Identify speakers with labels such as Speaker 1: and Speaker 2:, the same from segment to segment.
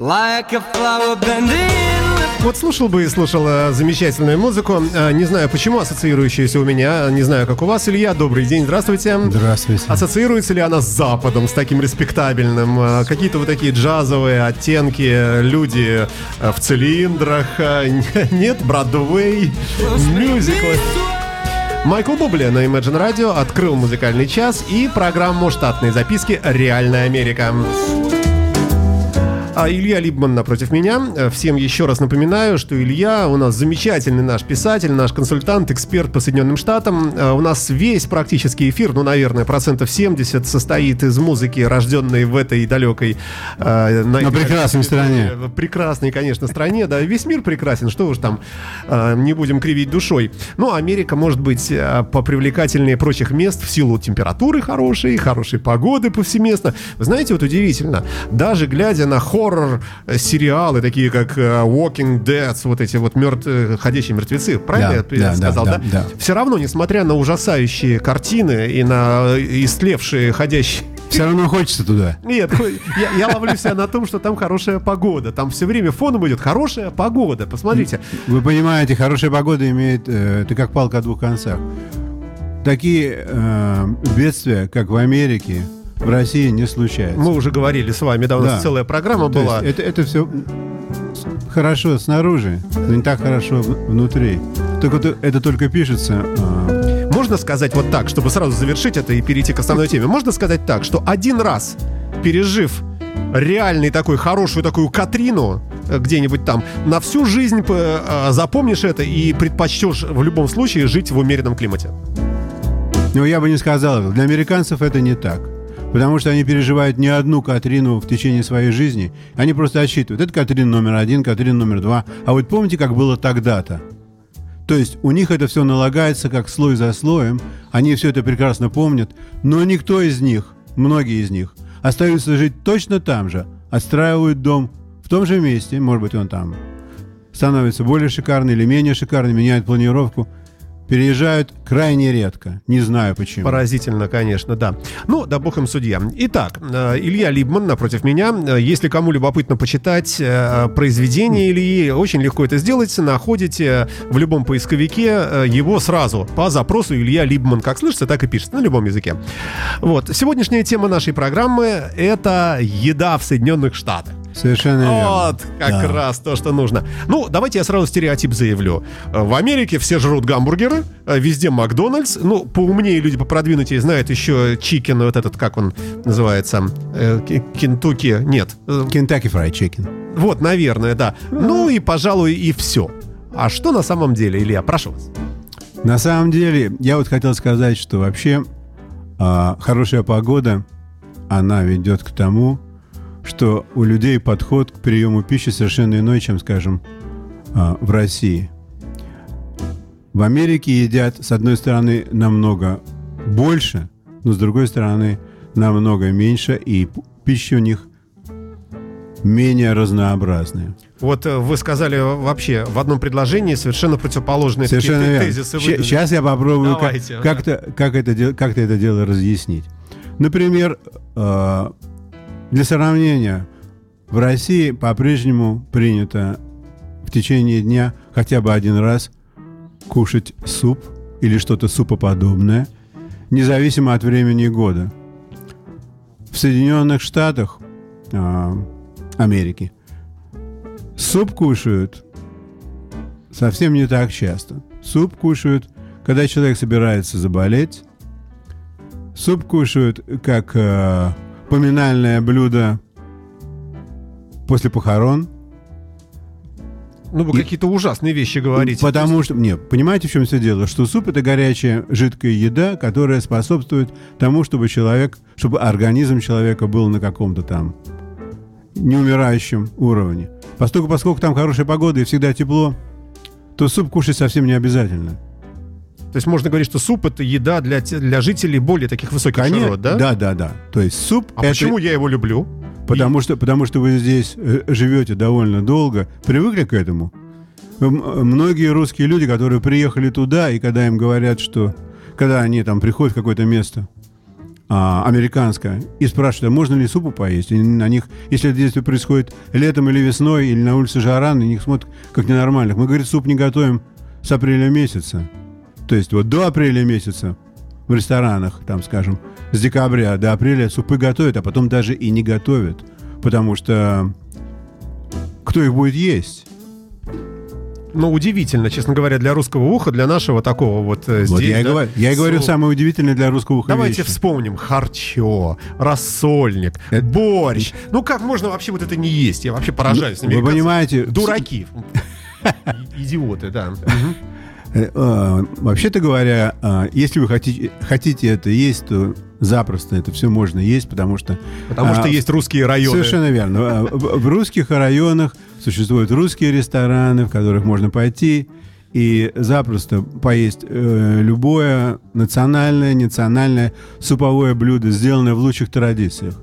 Speaker 1: Like a flower bending
Speaker 2: Вот слушал бы и слушал э, замечательную музыку. Э, не знаю почему, ассоциирующаяся у меня. Не знаю, как у вас, Илья. Добрый день, здравствуйте.
Speaker 3: Здравствуйте.
Speaker 2: Ассоциируется ли она с Западом, с таким респектабельным? Э, какие-то вот такие джазовые оттенки, э, люди э, в цилиндрах. э, Нет, Бродвей, мюзиклы. Майкл Бубле на Imagine Radio открыл музыкальный час и программу «Штатные записки. Реальная Америка». А Илья Либман напротив меня. Э, Всем еще раз напоминаю, что Илья у нас замечательный наш писатель, наш консультант, эксперт по Соединенным Штатам. Э, У нас весь практически эфир, ну, наверное, процентов 70 состоит из музыки, рожденной в этой далекой... э, на,
Speaker 3: На прекрасной стране.
Speaker 2: Прекрасной, конечно, стране, да. Весь мир прекрасен, что уж там, э, не будем кривить душой. Ну, Америка может быть попривлекательнее прочих мест в силу температуры хорошей, хорошей погоды повсеместно. Вы знаете, вот удивительно, даже глядя на хоррор-сериалы, такие как э, Walking Dead, вот эти вот мертвые, ходящие мертвецы, правильно
Speaker 3: Да,
Speaker 2: я
Speaker 3: да,
Speaker 2: сказал,
Speaker 3: да,
Speaker 2: да?
Speaker 3: да.
Speaker 2: Все равно, несмотря на ужасающие картины и на истлевшие ходящие
Speaker 3: Все равно хочется туда.
Speaker 2: нет, я, я ловлю себя на том, что там хорошая погода. Там все время фоном идет хорошая погода. Посмотрите.
Speaker 3: Вы понимаете, хорошая погода имеет... э, это как палка о двух концах. Такие э, бедствия, как в Америке, в России не случаются.
Speaker 2: Мы уже говорили с вами, да, у нас
Speaker 3: Да.
Speaker 2: целая программа
Speaker 3: То
Speaker 2: была.
Speaker 3: это, это все хорошо снаружи, но не так хорошо внутри. Только то- это только пишется. э,
Speaker 2: Можно сказать вот так, чтобы сразу завершить это и перейти к основной теме. Можно сказать так, что один раз пережив реальный такой хорошую такую Катрину э, где-нибудь там, на всю жизнь п- э, запомнишь это и предпочтешь в любом случае жить в умеренном климате.
Speaker 3: Но я бы не сказал. Для американцев это не так. Потому что они переживают не одну Катрину в течение своей жизни. Они просто отсчитывают. Это Катрина номер один, Катрина номер два. А вот помните, как было тогда-то? То есть у них это все налагается как слой за слоем. Они все это прекрасно помнят. Но никто из них, многие из них, остаются жить точно там же. Отстраивают дом в том же месте. Может быть, он там становится более шикарный или менее шикарный, меняют планировку. Переезжают крайне редко. Не знаю почему.
Speaker 2: Поразительно, конечно, да. Ну, да бог им судья. Итак, э, Илья Либман напротив меня. Э, Если кому любопытно почитать э, произведение Ильи, очень легко это сделать. Находите в любом поисковике его сразу по запросу Илья Либман. Как слышится, так и пишется на любом языке. Вот. Сегодняшняя тема нашей программы — это еда в Соединенных Штатах.
Speaker 3: Совершенно верно.
Speaker 2: Вот, как
Speaker 3: Да.
Speaker 2: раз то, что нужно. Ну, давайте я сразу стереотип заявлю. Э, В Америке все жрут гамбургеры, э, везде Макдональдс. Ну, поумнее люди, попродвинутее знают еще чикен, вот этот, как он называется, э, Ки- Кентукки, нет. Э,
Speaker 3: Kentucky Fried Chicken.
Speaker 2: Вот, наверное, да. Ну и, пожалуй, и все. А что на самом деле, Илья, прошу вас.
Speaker 3: На самом деле, я вот хотел сказать, что вообще а, хорошая погода, она ведет к тому, что у людей подход к приему пищи совершенно иной, чем, скажем, а, в России. В Америке едят, с одной стороны, намного больше, но с другой стороны, намного меньше, и пища у них менее разнообразная.
Speaker 2: Вот э, вы сказали вообще в одном предложении совершенно противоположные
Speaker 3: Совершенно верно.
Speaker 2: тезисы. выдали.
Speaker 3: Сейчас я попробую как- как-то, как, это, дел- как-то это дело разъяснить. Например, э, для сравнения, в России по-прежнему принято в течение дня хотя бы один раз кушать суп или что-то супоподобное, независимо от времени года. В Соединенных Штатах э, Америки суп кушают совсем не так часто. Суп кушают, когда человек собирается заболеть. Суп кушают как э, поминальное блюдо после похорон.
Speaker 2: Ну, вы
Speaker 3: И-
Speaker 2: какие-то ужасные вещи говорите.
Speaker 3: Потому что, не, понимаете, в чем все дело? Что суп это горячая жидкая еда, которая способствует тому, чтобы человек, чтобы организм человека был на каком-то там неумирающем уровне. Поскольку, поскольку там хорошая погода и всегда тепло, то суп кушать совсем не обязательно.
Speaker 2: То есть можно говорить, что суп это еда для, для жителей более таких высоких
Speaker 3: Конечно,
Speaker 2: широт, да?
Speaker 3: да, да, да. То есть суп
Speaker 2: А
Speaker 3: это
Speaker 2: почему я его люблю?
Speaker 3: потому что потому что вы здесь э, живете довольно долго, привыкли к этому. Многие русские люди, которые приехали туда, и когда им говорят, что когда они там приходят в какое-то место, а, американская и спрашивают, а можно ли супу поесть. И на них, если это действие происходит летом или весной, или на улице жара, на них смотрят как ненормальных. Мы, говорит, суп не готовим с апреля месяца. То есть вот до апреля месяца в ресторанах, там, скажем, с декабря до апреля супы готовят, а потом даже и не готовят. Потому что кто их будет есть?
Speaker 2: Ну, удивительно, честно говоря, для русского уха, для нашего такого вот э,
Speaker 3: Вот
Speaker 2: здесь.
Speaker 3: я, и
Speaker 2: да,
Speaker 3: говорю, я и говорю самое удивительное для русского уха
Speaker 2: Давайте
Speaker 3: вещи.
Speaker 2: вспомним харчо, рассольник,
Speaker 3: Это-
Speaker 2: борщ. Ну как можно вообще вот это не есть? Я вообще поражаюсь.
Speaker 3: Вы понимаете,
Speaker 2: Дураки. И- Идиоты, да.
Speaker 3: Э, э, Вообще-то говоря, э, если вы хотите, хотите это есть, то запросто это все можно есть, потому что...
Speaker 2: Потому что
Speaker 3: а,
Speaker 2: есть русские районы.
Speaker 3: Совершенно верно. А, В в русских районах существуют русские рестораны, в которых можно пойти и запросто поесть э, любое национальное, национальное суповое блюдо, сделанное в лучших традициях.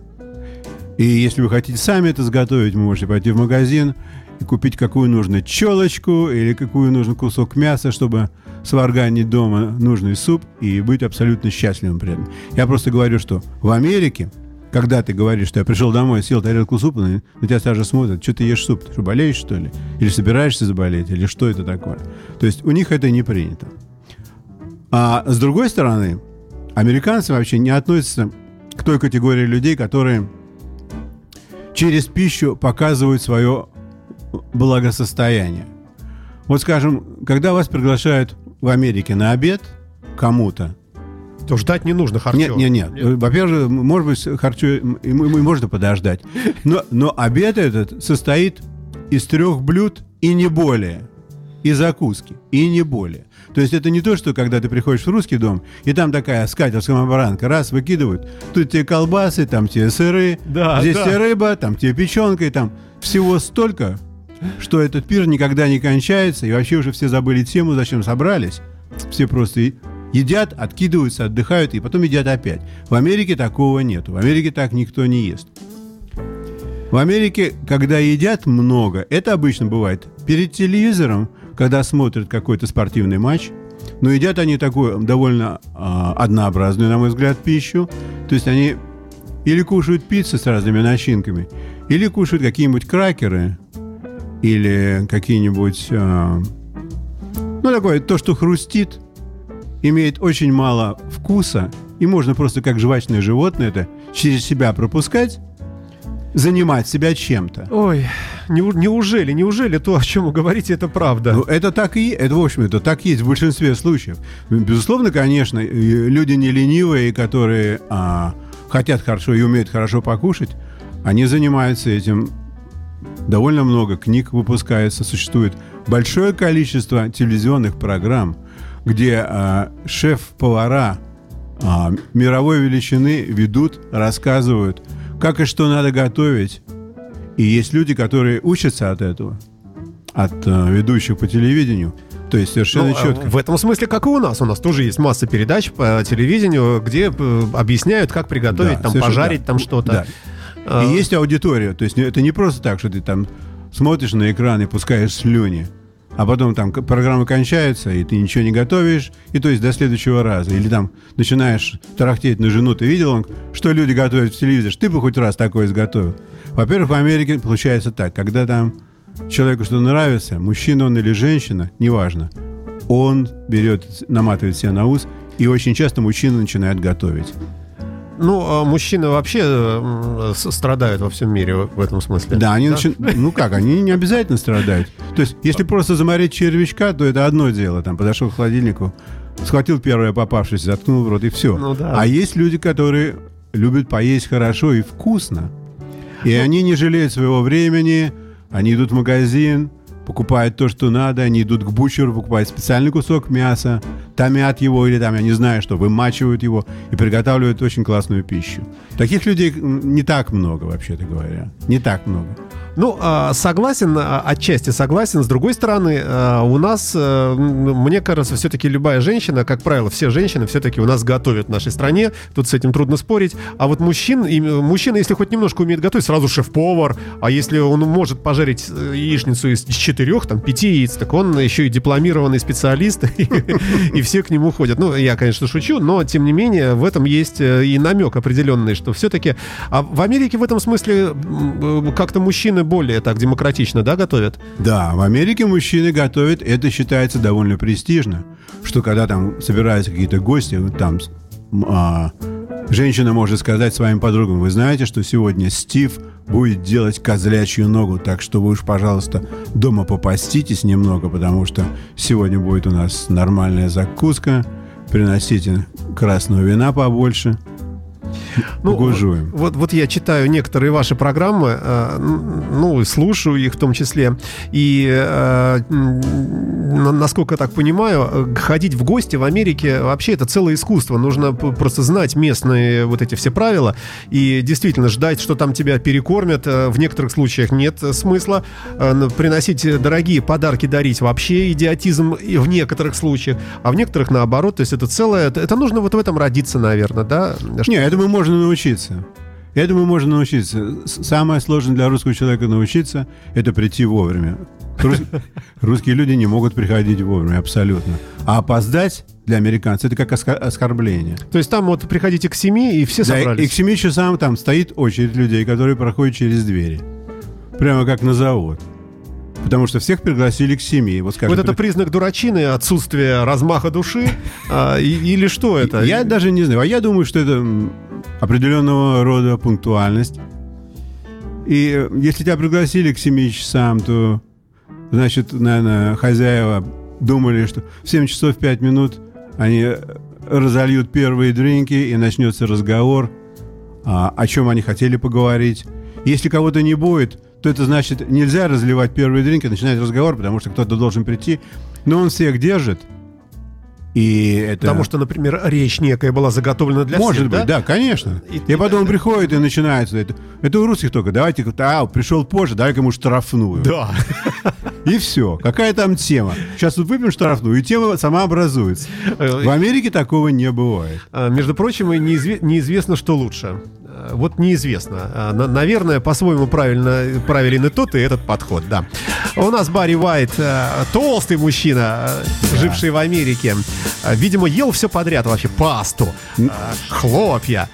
Speaker 3: И если вы хотите сами это сготовить, вы можете пойти в магазин и купить какую нужно челочку или какую нужно кусок мяса, чтобы сварганить дома нужный суп и быть абсолютно счастливым при этом. Я просто говорю, что в Америке, когда ты говоришь, что я пришел домой, съел тарелку супа, на тебя сразу смотрят, что ты ешь суп, ты что, болеешь, что ли? Или собираешься заболеть, или что это такое? То есть у них это не принято. А с другой стороны, американцы вообще не относятся к той категории людей, которые через пищу показывают свое благосостояние. Вот скажем, когда вас приглашают в Америке на обед кому-то,
Speaker 2: То ждать не нужно харчо.
Speaker 3: нет, нет, нет. Во-первых, может быть, харчо м- м- можно подождать. Но, но обед этот состоит из трех блюд и не более. И закуски, и не более. То есть это не то, что когда ты приходишь в русский дом, и там такая скатерть-самобранка, раз выкидывают, тут тебе колбасы, там тебе сыры,
Speaker 2: Да,
Speaker 3: здесь
Speaker 2: да.
Speaker 3: тебе рыба, там тебе печенка, и там всего столько, что этот пир никогда не кончается, и вообще уже все забыли тему, зачем собрались. Все просто едят, откидываются, отдыхают, и потом едят опять. В Америке такого нет. В Америке так никто не ест. В Америке, когда едят много, это обычно бывает перед телевизором, когда смотрят какой-то спортивный матч. Но едят они такую довольно а, однообразную, на мой взгляд, пищу. То есть они или кушают пиццу с разными начинками, или кушают какие-нибудь кракеры, или какие-нибудь... а, ну, такое, то, что хрустит, имеет очень мало вкуса, и можно просто как жвачное животное это через себя пропускать, занимать себя чем-то.
Speaker 2: Ой, неу- неужели, неужели то, о чем вы говорите, это правда?
Speaker 3: Ну, это так и это, в общем, это так есть в большинстве случаев. Безусловно, конечно, люди не ленивые, которые а, хотят хорошо и умеют хорошо покушать, они занимаются этим. Довольно много книг выпускается, существует большое количество телевизионных программ, где а, шеф-повара а, мировой величины ведут, рассказывают, как и что надо готовить. И есть люди, которые учатся от этого от э, ведущих по телевидению. То есть совершенно
Speaker 2: Ну,
Speaker 3: четко.
Speaker 2: В этом смысле, как и у нас. У нас тоже есть масса передач по телевидению, где э, объясняют, как приготовить,
Speaker 3: Да,
Speaker 2: там, пожарить
Speaker 3: да.
Speaker 2: там что-то.
Speaker 3: Да.
Speaker 2: А,
Speaker 3: И есть аудитория. То есть это не просто так, что ты там смотришь на экран и пускаешь слюни, а потом там программа кончается, и ты ничего не готовишь, и то есть до следующего раза. Или там начинаешь тарахтеть на жену, ты видел, что люди готовят в телевизоре, что ты бы хоть раз такое изготовил. Во-первых, в Америке получается так, когда там человеку что нравится, мужчина он или женщина, неважно, он берет, наматывает себе на ус, и очень часто мужчина начинает готовить.
Speaker 2: Ну, а мужчины вообще страдают во всем мире в этом смысле.
Speaker 3: Да, они начи- ну как, они не обязательно страдают. То есть, если просто заморить червячка, то это одно дело. Там подошел к холодильнику, схватил первое попавшееся, заткнул в рот и все.
Speaker 2: Ну да.
Speaker 3: А есть люди, которые любят поесть хорошо и вкусно. И они не жалеют своего времени, они идут в магазин, покупают то, что надо, они идут к бучеру, покупают специальный кусок мяса, томят его или там, я не знаю что, вымачивают его и приготавливают очень классную пищу. Таких людей не так много, вообще-то говоря. Не так много.
Speaker 2: Ну, а, согласен, а, отчасти согласен. С другой стороны, а, у нас, э, мне кажется, все-таки любая женщина, как правило, все женщины все-таки у нас готовят в нашей стране. Тут с этим трудно спорить. А вот мужчин, мужчина, если хоть немножко умеет готовить, сразу шеф-повар. А если он может пожарить э, яичницу из четырех, там, пяти яиц, так он еще и дипломированный специалист, и все к нему ходят. Ну, я, конечно, шучу, но, тем не менее, в этом есть э, и намек определенный, что все-таки... А в Америке в этом смысле как-то мужчины более так демократично, да, готовят?
Speaker 3: Да, в Америке мужчины готовят, это считается довольно престижно, что когда там собираются какие-то гости, там а, женщина может сказать своим подругам, вы знаете, что сегодня Стив будет делать козлячью ногу, так что вы уж, пожалуйста, дома попаститесь немного, потому что сегодня будет у нас нормальная закуска, приносите красного вина побольше –
Speaker 2: ну, Гужуем. Вот, вот я читаю некоторые ваши программы, э, ну, слушаю их в том числе, и э, насколько я так понимаю, ходить в гости в Америке вообще это целое искусство. Нужно просто знать местные вот эти все правила и действительно ждать, что там тебя перекормят. Э, в некоторых случаях нет смысла. Э, приносить дорогие подарки дарить вообще идиотизм в некоторых случаях, а в некоторых наоборот. То есть это целое... Это нужно вот в этом родиться, наверное, да?
Speaker 3: Не, я думаю, можно научиться. Я думаю, можно научиться. Самое сложное для русского человека научиться – это прийти вовремя. Рус... Русские люди не могут приходить вовремя, абсолютно. А опоздать для американцев это как оскорбление.
Speaker 2: То есть там вот приходите к семи и все да, собрались?
Speaker 3: и к семи часам там стоит очередь людей, которые проходят через двери. Прямо как на завод. Потому что всех пригласили к семье.
Speaker 2: Вот, скажем, вот это признак дурачины, отсутствие размаха души? А, или что это?
Speaker 3: Я даже не знаю. А я думаю, что это определенного рода пунктуальность. И э, если тебя пригласили к 7 часам, то, значит, наверное, хозяева думали, что в 7 часов 5 минут они разольют первые дринки, и начнется разговор, а, о чем они хотели поговорить. Если кого-то не будет, то это значит, нельзя разливать первые дринки, начинать разговор, потому что кто-то должен прийти. Но он всех держит,
Speaker 2: и это... Потому что, например, речь некая была заготовлена для
Speaker 3: Может
Speaker 2: всех,
Speaker 3: быть, да, да конечно. И, и потом он приходит и начинается. Это, это у русских только. Давайте, а, пришел позже, дай-ка ему штрафную.
Speaker 2: Да.
Speaker 3: И все. Какая там тема? Сейчас тут выпьем штрафную, и тема сама образуется. В Америке такого не бывает.
Speaker 2: А, между прочим, неизвестно, что лучше вот неизвестно. А, наверное, по-своему правильно, правилен и тот, и этот подход, да. У нас Барри Уайт, э, толстый мужчина, э, живший в Америке. Э, видимо, ел все подряд вообще. Пасту, хлопья.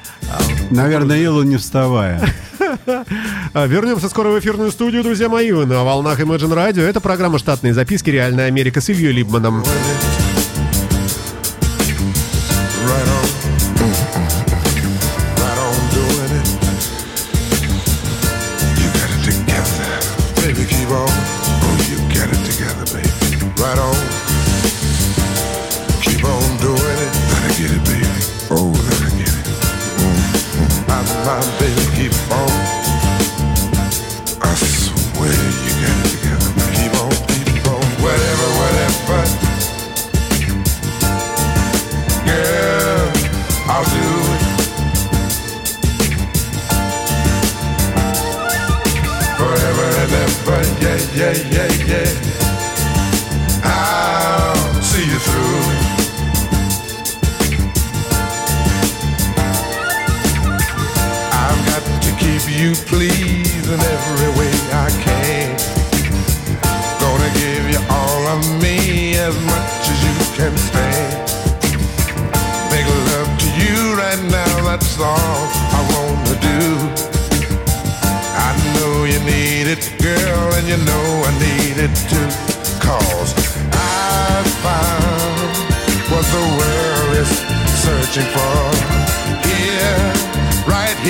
Speaker 3: Наверное, ел он не вставая.
Speaker 2: Вернемся скоро в эфирную студию, друзья мои, на волнах Imagine Radio. Это программа «Штатные записки. Реальная Америка» с Ильей Либманом.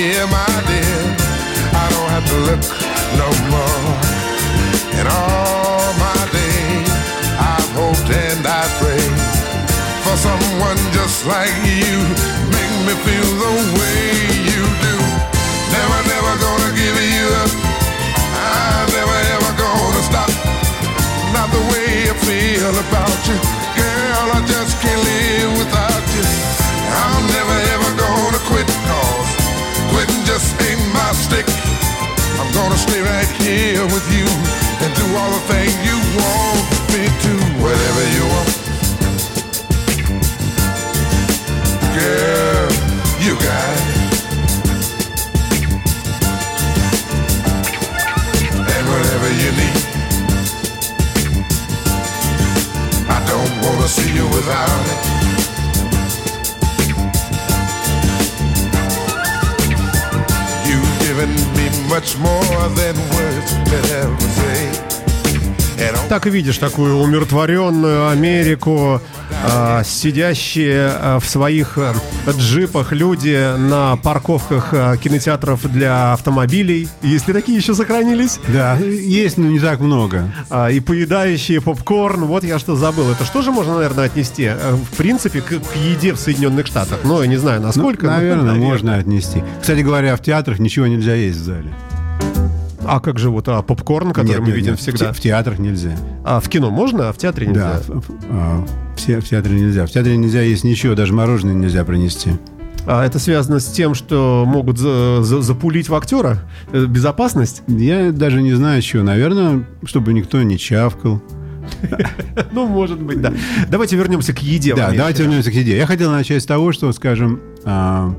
Speaker 4: here, my dear. I don't have to look no more. And all my days, I've hoped and I pray for someone just like you. Make me feel the way you do. Never, never gonna give you up. I'm never ever gonna stop. Not the way I feel about you, girl. I just can't live without.
Speaker 2: Stay right here
Speaker 4: with you and do all the things you want me to. Whatever you want. Girl, you got it. And whatever you need. I don't wanna see you without it.
Speaker 2: Так и видишь такую умиротворенную Америку, а, сидящие а, в своих а, джипах люди на парковках а, кинотеатров для автомобилей, если такие еще сохранились,
Speaker 3: Да, есть, но не так много.
Speaker 2: и поедающие попкорн. Вот я что забыл. Это что же можно, наверное, отнести, э, в принципе, к, к еде в Соединенных Штатах? Ну, я не знаю,
Speaker 3: Ну,
Speaker 2: насколько. но,
Speaker 3: наверное, можно отнести. Кстати говоря, в театрах ничего нельзя есть в зале.
Speaker 2: А как же вот а, попкорн, который
Speaker 3: Нет,
Speaker 2: мы
Speaker 3: нет,
Speaker 2: видим
Speaker 3: нет, в
Speaker 2: всегда?
Speaker 3: те- В, театрах нельзя.
Speaker 2: А в кино можно, а в театре нельзя?
Speaker 3: Да, в, в- а, в те- в театре нельзя. В театре нельзя есть ничего, даже мороженое нельзя принести.
Speaker 2: А это связано с тем, что могут за- за- запулить в актера? Э, Безопасность?
Speaker 3: Я даже не знаю, чего. Наверное, чтобы никто не чавкал.
Speaker 2: Ну, может быть, да. Давайте вернемся к еде.
Speaker 3: Да, давайте вернемся к еде. Я хотел начать с того, что, скажем, а,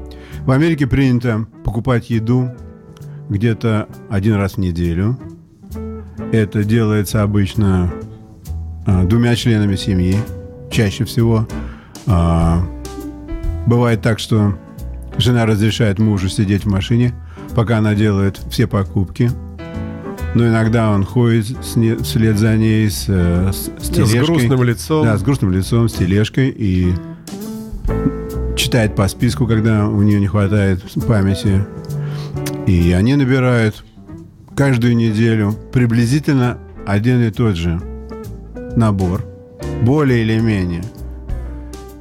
Speaker 3: в Америке принято покупать еду где-то один раз в неделю. Это делается обычно а, двумя членами семьи, чаще всего. А, Бывает так, что жена разрешает мужу сидеть в машине, пока она делает все покупки. Но иногда он ходит с вслед за ней с, э, с, с
Speaker 2: С
Speaker 3: тележкой.
Speaker 2: грустным лицом.
Speaker 3: Да, с грустным лицом, с тележкой и читает по списку, когда у нее не хватает памяти. И они набирают каждую неделю приблизительно один и тот же набор, более или менее.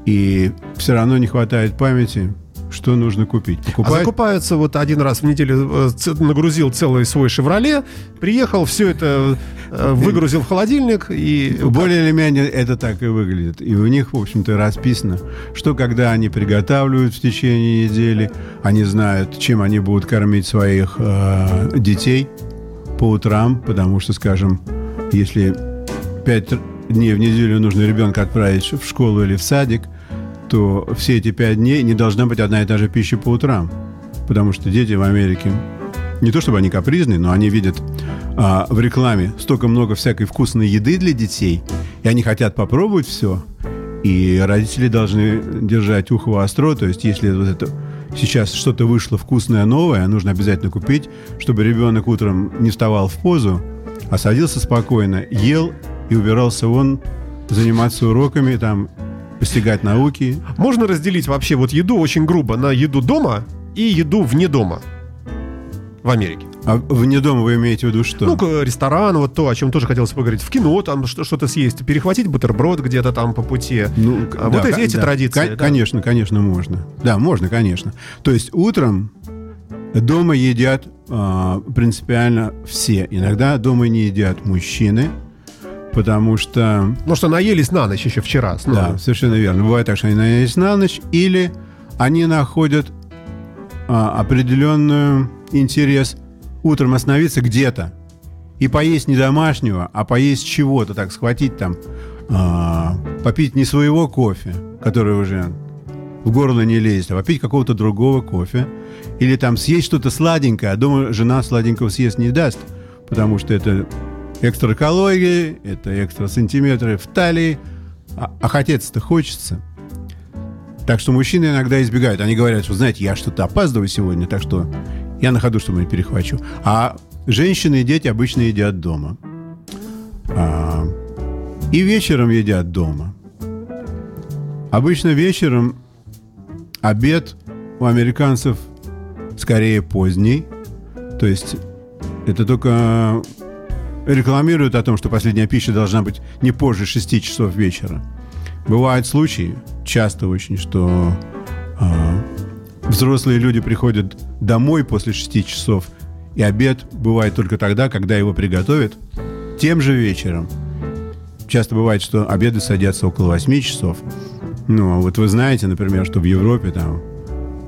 Speaker 3: И все равно не хватает памяти, что нужно купить.
Speaker 2: А
Speaker 3: Покупают
Speaker 2: закупаются вот один раз в неделю, э, нагрузил целый свой «Шевроле», приехал, все это э, выгрузил в холодильник и...
Speaker 3: Более или менее это так и выглядит. И у них, в общем-то, расписано, что когда они приготавливают в течение недели, они знают, чем они будут кормить своих э, детей по утрам, потому что, скажем, если пять дней в неделю нужно ребенка отправить в школу или в садик, то все эти пять дней не должна быть одна и та же пища по утрам. Потому что дети в Америке не то чтобы они капризные, но они видят а, в рекламе столько много всякой вкусной еды для детей, и они хотят попробовать все. И родители должны держать ухо востро, то есть если вот это сейчас что-то вышло вкусное, новое, нужно обязательно купить, чтобы ребенок утром не вставал в позу, а садился спокойно, ел и убирался вон заниматься уроками, там, постигать науки.
Speaker 2: Можно разделить вообще вот еду очень грубо на еду дома и еду вне дома в Америке.
Speaker 3: А вне дома вы имеете в виду что?
Speaker 2: Ну, ресторан, вот то, о чем тоже хотелось поговорить. В кино там что- что-то съесть, перехватить бутерброд где-то там по пути.
Speaker 3: Ну,
Speaker 2: А вот эти- эти традиции,
Speaker 3: Кон-
Speaker 2: да.
Speaker 3: Конечно, конечно, можно. Да, можно, конечно. То есть утром дома едят а, принципиально все. Иногда дома не едят мужчины, потому что...
Speaker 2: Ну, что наелись на ночь еще вчера. Снова.
Speaker 3: Да, совершенно верно. Бывает так, что они наелись на ночь, или они находят а, определенный интерес утром остановиться где-то и поесть не домашнего, а поесть чего-то, так схватить там, а, попить не своего кофе, который уже в горло не лезет, а попить какого-то другого кофе, или там съесть что-то сладенькое, а дома жена сладенького съесть не даст, потому что это экстра калории, это экстра сантиметры в талии, а, а хотеться-то хочется. Так что мужчины иногда избегают. Они говорят, что, знаете, я что-то опаздываю сегодня, так что я на ходу что-нибудь перехвачу. А женщины и дети обычно едят дома. А, и вечером едят дома. Обычно вечером обед у американцев скорее поздний. То есть это только рекламируют о том, что последняя пища должна быть не позже 6 часов вечера. Бывают случаи, часто очень, что а, взрослые люди приходят домой после 6 часов, и обед бывает только тогда, когда его приготовят тем же вечером. Часто бывает, что обеды садятся около 8 часов. Ну, а вот вы знаете, например, что в Европе, там,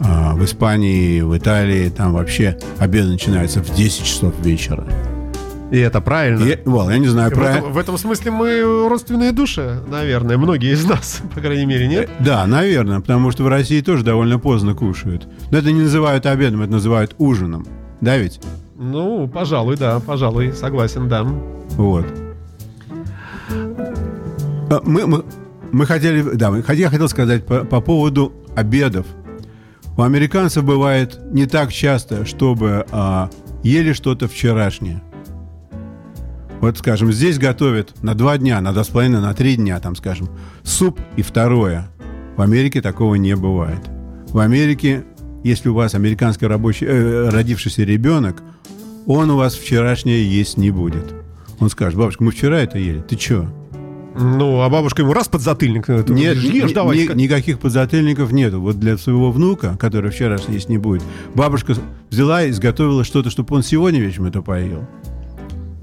Speaker 3: а, в Испании, в Италии, там вообще обед начинается в 10 часов вечера.
Speaker 2: И это правильно.
Speaker 3: И, well, я не знаю,
Speaker 2: этом, в этом смысле мы родственные души, наверное, многие из нас, по крайней мере, нет?
Speaker 3: Да, наверное, потому что в России тоже довольно поздно кушают. Но это не называют обедом, это называют ужином. Да ведь?
Speaker 2: Ну, пожалуй, да, пожалуй, согласен, да.
Speaker 3: Вот. А, Мы, мы, мы хотели, да, мы- я хотел сказать по, по поводу обедов. У американцев бывает не так часто, чтобы а, ели что-то вчерашнее. Вот, скажем, здесь готовят на два дня, на два с половиной, на три дня, там, скажем, суп и второе. В Америке такого не бывает. В Америке, если у вас американский рабочий, э, родившийся ребенок, он у вас вчерашнее есть не будет. Он скажет, бабушка, мы вчера это ели. Ты чё?
Speaker 2: Ну, а бабушка ему раз подзатыльник. э,
Speaker 3: Нет,
Speaker 2: ешь,
Speaker 3: ни-
Speaker 2: давай.
Speaker 3: ни- никаких подзатыльников нету. Вот для своего внука, который вчера есть не будет, бабушка взяла и изготовила что-то, чтобы он сегодня вечером это поел.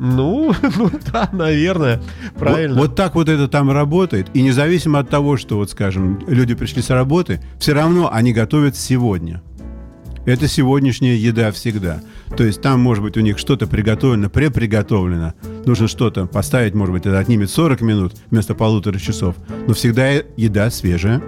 Speaker 2: Ну, ну да, наверное, правильно.
Speaker 3: Вот, вот так вот это там работает. И независимо от того, что, вот скажем, люди пришли с работы, все равно они готовят сегодня. Это сегодняшняя еда всегда. То есть там, может быть, у них что-то приготовлено, преприготовлено. Нужно что-то поставить, может быть, это отнимет 40 минут вместо полутора часов. Но всегда еда свежая.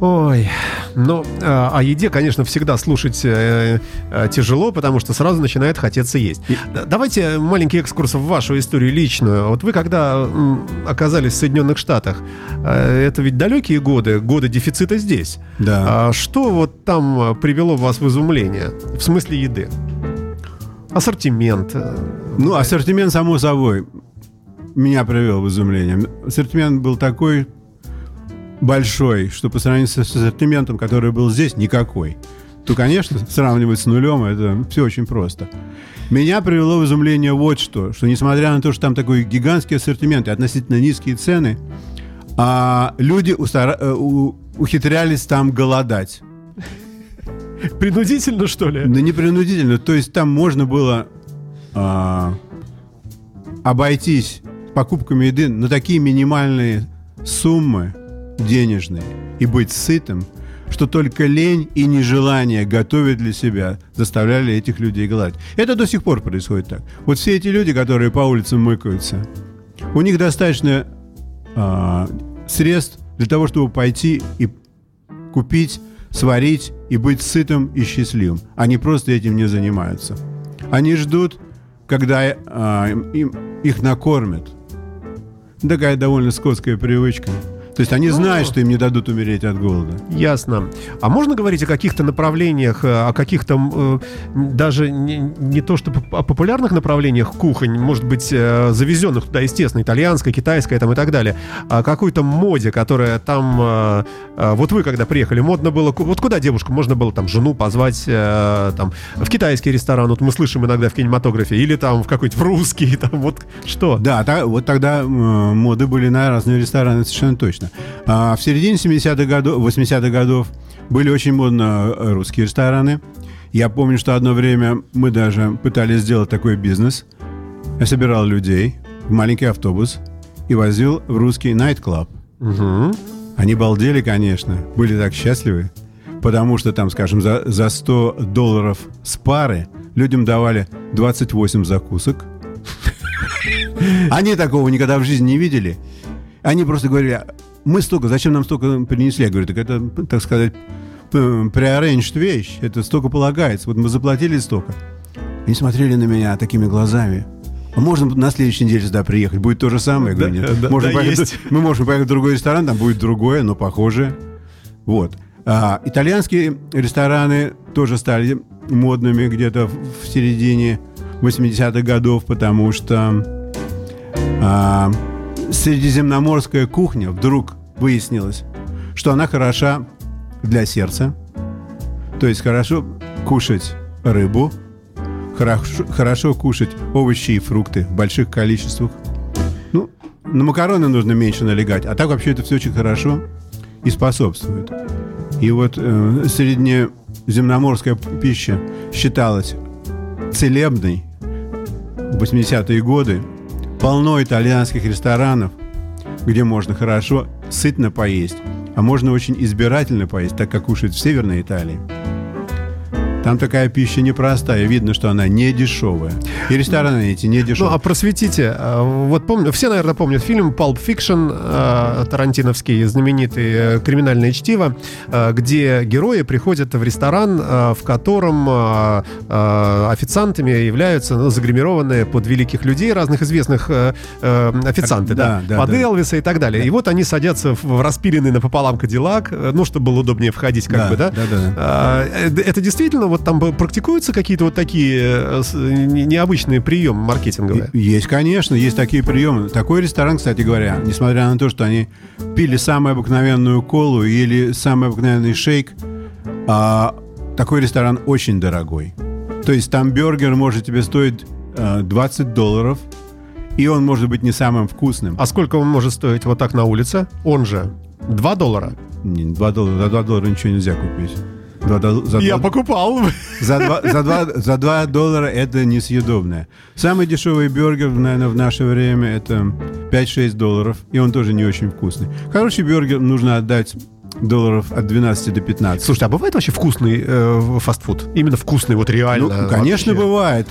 Speaker 2: Ой, ну, э, о еде, конечно, всегда слушать э, э, тяжело, потому что сразу начинает хотеться есть. Д- Давайте маленький экскурс в вашу историю личную. Вот вы когда м, оказались в Соединенных Штатах, э, это ведь далекие годы, годы дефицита здесь.
Speaker 3: Да.
Speaker 2: А что вот там э, привело вас в изумление? В смысле еды? Ассортимент. э,
Speaker 3: Ну, ассортимент, само собой, меня привел в изумление. Ассортимент был такой большой, что по сравнению с ассортиментом, который был здесь, никакой. То, конечно, сравнивать с нулем, это все очень просто. Меня привело в изумление вот что, что несмотря на то, что там такой гигантский ассортимент и относительно низкие цены, а люди устара- э, у- ухитрялись там голодать.
Speaker 2: Принудительно, что ли?
Speaker 3: Да не принудительно. То есть там можно было а, обойтись покупками еды на такие минимальные суммы денежные и быть сытым, что только лень и нежелание готовить для себя заставляли этих людей голодать. Это до сих пор происходит так. Вот все эти люди, которые по улицам мыкаются, у них достаточно а, средств для того, чтобы пойти и купить, сварить и быть сытым и счастливым. Они просто этим не занимаются. Они ждут, когда а, им, их накормят. Такая довольно скотская привычка. То есть они знают, что им не дадут умереть от голода.
Speaker 2: Ясно. А можно говорить о каких-то направлениях, э, о каких-то э, даже не, не то что о популярных направлениях кухонь, может быть, э, завезенных туда, естественно, итальянская, китайская там и так далее, о какой-то моде, которая там... Вот вы когда приехали, модно было... Вот куда девушку можно было там жену позвать там в китайский ресторан, вот мы слышим иногда в кинематографе, или там в какой-то в русский, там вот что?
Speaker 3: Да, та- вот тогда моды были на разные рестораны совершенно точно. А в середине 70-х годов, 80-х годов были очень модно э, русские рестораны. Я помню, что одно время мы даже пытались сделать такой бизнес. Я собирал людей в маленький автобус и возил в русский найт-клаб.
Speaker 2: Мгм.
Speaker 3: Они балдели, конечно, были так счастливы, потому что там, скажем, за, за 100 долларов с пары людям давали 28 закусок. Они такого никогда в жизни не видели. Они просто говорили, «А мы столько, зачем нам столько принесли? Я говорю, так это, так сказать, преаррanged вещь, это столько полагается. Вот мы заплатили столько. Они смотрели на меня такими глазами. А можно на следующей неделе сюда приехать? Будет то же самое? Я говорю,
Speaker 2: Да,
Speaker 3: нет.
Speaker 2: да,
Speaker 3: Можно
Speaker 2: да,
Speaker 3: поехать-
Speaker 2: есть.
Speaker 3: мы можем поехать в другой ресторан, там будет другое, но похожее. Вот. А, итальянские рестораны тоже стали модными где-то в в середине 80-х годов, потому что а, средиземноморская кухня вдруг выяснилось, что она хороша для сердца. То есть хорошо кушать рыбу, хорошо, хорошо кушать овощи и фрукты в больших количествах. Ну, на макароны нужно меньше налегать, а так вообще это все очень хорошо и способствует. И вот э, среднеземноморская пища считалась целебной в 80-е годы. Полно итальянских ресторанов, где можно хорошо, сытно поесть, а можно очень избирательно поесть, так как кушают в Северной Италии. Там такая пища непростая, видно, что она не дешевая. И рестораны эти не
Speaker 2: Ну,
Speaker 3: дешевые.
Speaker 2: а просветите, э, вот помню, все, наверное, помнят фильм Pulp Fiction, э, тарантиновский, знаменитый э, криминальное чтиво, где герои приходят в ресторан, в котором официантами являются ну, загримированные под великих людей, разных известных официанты, да,
Speaker 3: Да, да,
Speaker 2: под
Speaker 3: да.
Speaker 2: Элвиса и так далее. И вот они садятся в распиленный напополам кадиллак, ну, чтобы было удобнее входить, как
Speaker 3: Да,
Speaker 2: бы, да?
Speaker 3: да, да.
Speaker 2: Это действительно вот там практикуются какие-то вот такие э, не- необычные приемы маркетинговые?
Speaker 3: Есть, конечно, есть такие приемы. Такой ресторан, кстати говоря, несмотря на то, что они пили самую обыкновенную колу или самый обыкновенный шейк, а, такой ресторан очень дорогой. То есть там бюргер может тебе стоить а, 20 долларов, и он может быть не самым вкусным.
Speaker 2: А сколько он может стоить вот так на улице? Он же 2 доллара.
Speaker 3: Не, 2 доллара, за 2 доллара ничего нельзя купить. Два дол- за
Speaker 2: Я
Speaker 3: два-
Speaker 2: покупал.
Speaker 3: За 2, за, два, за два доллара это несъедобное. Самый дешевый бюргер, наверное, в наше время это 5-6 долларов, и он тоже не очень вкусный. Хороший бюргер нужно отдать долларов от 12 до 15.
Speaker 2: Слушайте, а бывает вообще вкусный э, фастфуд? Именно вкусный, вот реально?
Speaker 3: ну, конечно,
Speaker 2: вообще?
Speaker 3: бывает.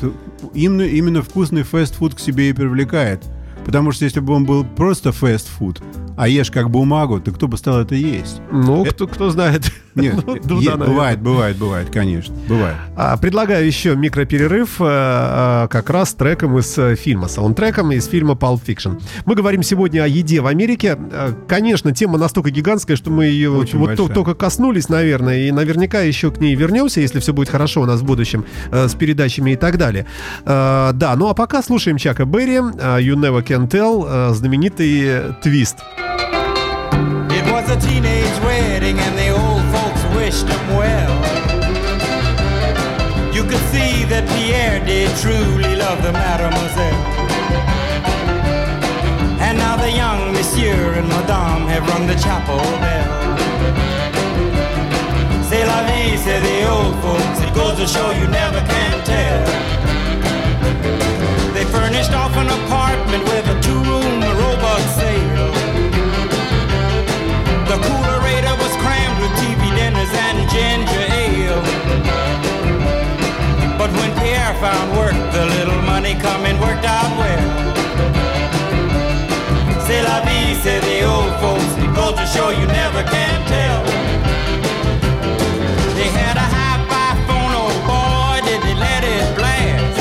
Speaker 3: Именно, именно вкусный фастфуд к себе и привлекает. Потому что если бы он был просто фастфуд, а ешь как бумагу, то кто бы стал это есть?
Speaker 2: Ну, кто, кто знает.
Speaker 3: Нет,
Speaker 2: Ну,
Speaker 3: е-
Speaker 2: да,
Speaker 3: бывает, бывает, бывает, конечно, бывает.
Speaker 2: А, Предлагаю еще микроперерыв э, э, как раз треком из э, фильма, саундтреком из фильма Pulp Fiction. Мы говорим сегодня о еде в Америке. Э, Конечно, тема настолько гигантская, что мы ее
Speaker 3: Очень
Speaker 2: вот
Speaker 3: большая.
Speaker 2: только коснулись, наверное, и наверняка еще к ней вернемся, если все будет хорошо у нас в будущем э, с передачами и так далее. Э, Да, ну а пока слушаем Чака Берри, You Never Can Tell, знаменитый э, твист.
Speaker 1: A teenage wedding and the old folks wished him well. You could see that Pierre did truly love the mademoiselle. And now the young monsieur and madame have rung the chapel bell. C'est la vie, say the old folks. It goes to show you never can tell. They furnished off an apartment with a two-room robot sale. Dinners and ginger ale. But when Pierre found work, the little money coming worked out well. C'est la vie, say the old folks. Goes to show you never can tell. They had a phone, oh boy, did they let it blast.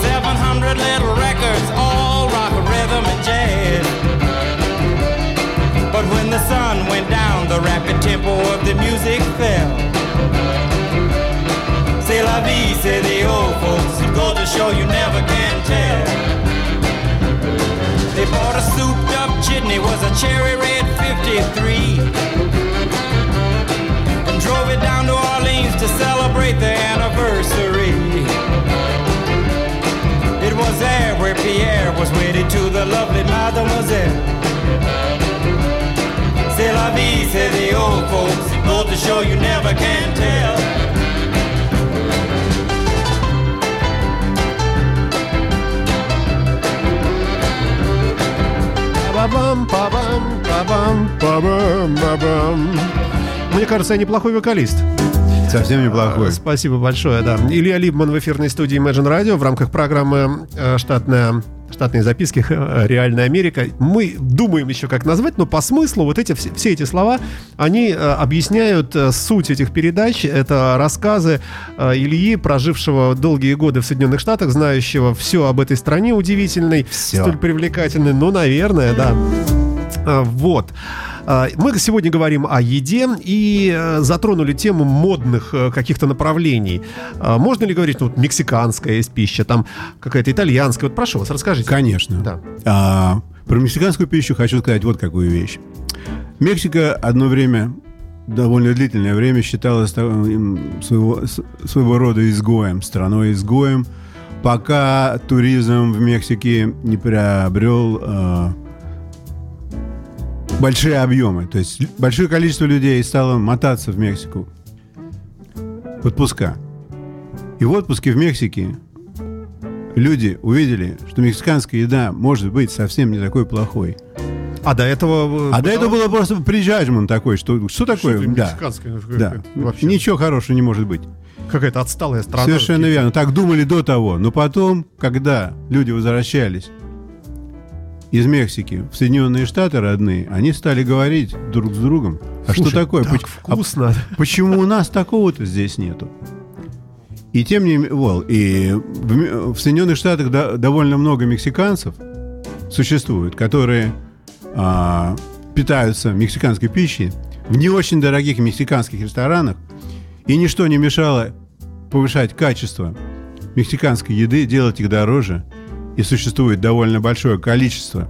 Speaker 1: 700 little records, all rock, rhythm, and jazz. But when the sun went down, the rapid tempo of the music fell. C'est la vie, say the old folks. It goes to show you never can tell. They bought a souped up jitney, was a cherry red 53. And drove it down to Orleans to celebrate their say the old folks. Goes to show you never can tell.
Speaker 2: Мне кажется, я неплохой вокалист.
Speaker 3: Совсем неплохой.
Speaker 2: Спасибо большое, да. Илья Либман в эфирной студии Imagine Radio в рамках программы э, «Штатная штатные записки «Реальная Америка». Мы думаем еще, как назвать, но по смыслу вот эти, все, все эти слова, они э, объясняют э, суть этих передач. Это рассказы э, Ильи, прожившего долгие годы в Соединенных Штатах, знающего все об этой стране удивительной,
Speaker 3: Всё.
Speaker 2: столь привлекательной. Ну, наверное, да. Вот. А, Мы сегодня говорим о еде и э, затронули тему модных э, каких-то направлений. А, Можно ли говорить, ну, вот мексиканская есть пища, там какая-то итальянская? Вот прошу вас, расскажите.
Speaker 3: Конечно.
Speaker 2: Да.
Speaker 3: А, про мексиканскую пищу хочу сказать вот какую вещь. Мексика одно время, довольно длительное время, считалась та- м, своего, своего рода изгоем, страной-изгоем, пока туризм в Мексике не приобрел а, большие объемы. То есть большое количество людей стало мотаться в Мексику в отпуска. И в отпуске в Мексике люди увидели, что мексиканская еда может быть совсем не такой плохой.
Speaker 2: А до этого... э,
Speaker 3: А до этого было просто прижажман такой, что, что такое?
Speaker 2: Что-то
Speaker 3: Да.
Speaker 2: мексиканское,
Speaker 3: Да.
Speaker 2: вообще.
Speaker 3: Ничего хорошего не может быть.
Speaker 2: Какая-то отсталая страна.
Speaker 3: Совершенно верно. Так думали до того. Но потом, когда люди возвращались из Мексики в Соединенные Штаты родные, они стали говорить друг с другом. А
Speaker 2: Слушай,
Speaker 3: что такое?
Speaker 2: так
Speaker 3: Поч- а
Speaker 2: вкусно.
Speaker 3: почему у нас такого-то здесь нету? И тем не менее, вот, и в, в Соединенных Штатах да- довольно много мексиканцев существует, которые а, питаются мексиканской пищей в не очень дорогих мексиканских ресторанах, и ничто не мешало повышать качество мексиканской еды, делать их дороже, и существует довольно большое количество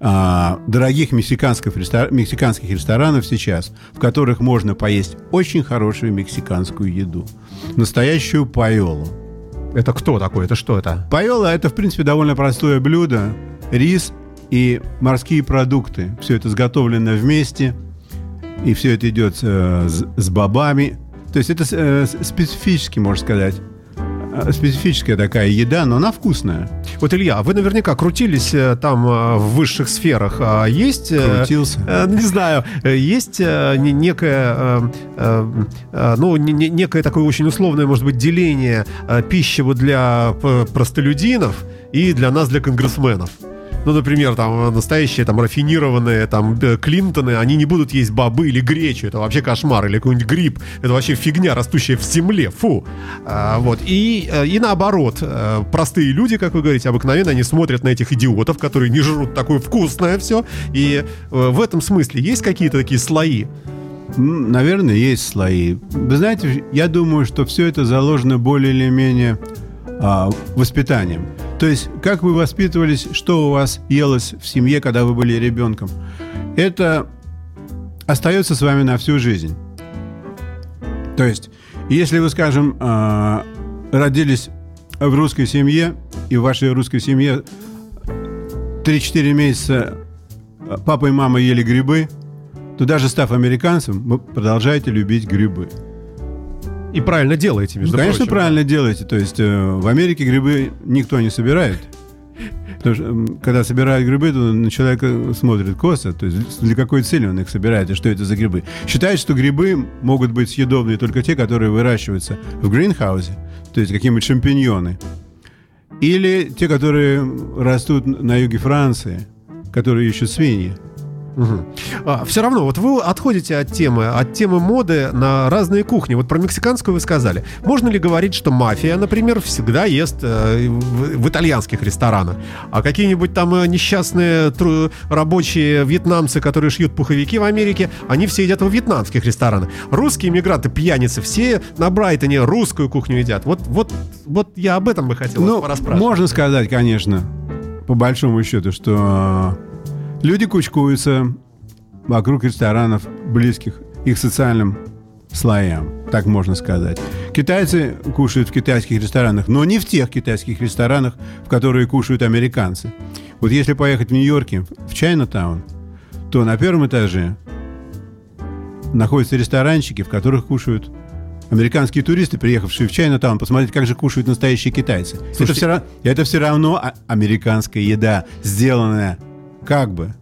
Speaker 3: а, дорогих мексиканских, рестор- мексиканских ресторанов сейчас, в которых можно поесть очень хорошую мексиканскую еду. Настоящую пайолу.
Speaker 2: Это кто такой? Это что это?
Speaker 3: Пайола – это, в принципе, довольно простое блюдо. Рис и морские продукты. Все это сготовлено вместе. И все это идет э, с, с бобами. То есть это э, с- специфически, можно сказать, специфическая такая еда, но она вкусная.
Speaker 2: Вот, Илья, вы наверняка крутились э, там э, в высших сферах. А есть... э,
Speaker 3: Крутился.
Speaker 2: э, Не знаю, э, есть э, не- некое, э, э, э, ну, не- не- некое такое очень условное, может быть, деление э, пищи вот для простолюдинов и для нас, для конгрессменов. Ну, например, там э, настоящие там рафинированные там э, Клинтоны, они не будут есть бобы или гречу, это вообще кошмар, или какой-нибудь гриб, это вообще фигня, растущая в земле, фу. А, вот, и, э, и наоборот, простые люди, как вы говорите, обыкновенно, они смотрят на этих идиотов, которые не жрут такое вкусное все, и в этом смысле есть какие-то такие слои?
Speaker 3: Наверное, есть слои. Вы знаете, я думаю, что все это заложено более или менее а, воспитанием. То есть, как вы воспитывались, что у вас елось в семье, когда вы были ребенком, это остается с вами на всю жизнь. То есть, если вы, скажем, а, родились в русской семье, и в вашей русской семье 3-4 месяца а, папа и мама ели грибы, то даже став американцем, вы продолжаете любить грибы.
Speaker 2: И правильно делаете, между
Speaker 3: Ну, Конечно,
Speaker 2: прочим.
Speaker 3: правильно делаете. То есть э, в Америке грибы никто не собирает. Потому что, когда собирают грибы, то на человека смотрят косо. То есть для какой цели он их собирает и что это за грибы. Считают, что грибы могут быть съедобные только те, которые выращиваются в гринхаусе, то есть какие-нибудь шампиньоны. Или те, которые растут на юге Франции, которые ищут свиньи.
Speaker 2: Все равно, вот вы отходите от темы, от темы моды на разные кухни. Вот про мексиканскую вы сказали. Можно ли говорить, что мафия, например, всегда ест э, в, в итальянских ресторанах? А какие-нибудь там э, несчастные тру- рабочие вьетнамцы, которые шьют пуховики в Америке, они все едят в вьетнамских ресторанах. Русские иммигранты, пьяницы, все на Брайтоне русскую кухню едят. Вот, вот, вот я об этом бы хотел
Speaker 3: Ну,
Speaker 2: вас расспрашивать.
Speaker 3: можно сказать, конечно, по большому счету, что люди кучкуются вокруг ресторанов, близких их социальным слоям, так можно сказать. Китайцы кушают в китайских ресторанах, но не в тех китайских ресторанах, в которые кушают американцы. Вот если поехать в Нью-Йорке, в Чайнатаун, то на первом этаже находятся ресторанчики, в которых кушают американские туристы, приехавшие в Чайнатаун, посмотреть, как же кушают настоящие китайцы. это,
Speaker 2: Слушайте-
Speaker 3: все, ра- это все равно а- американская еда, сделанная как бы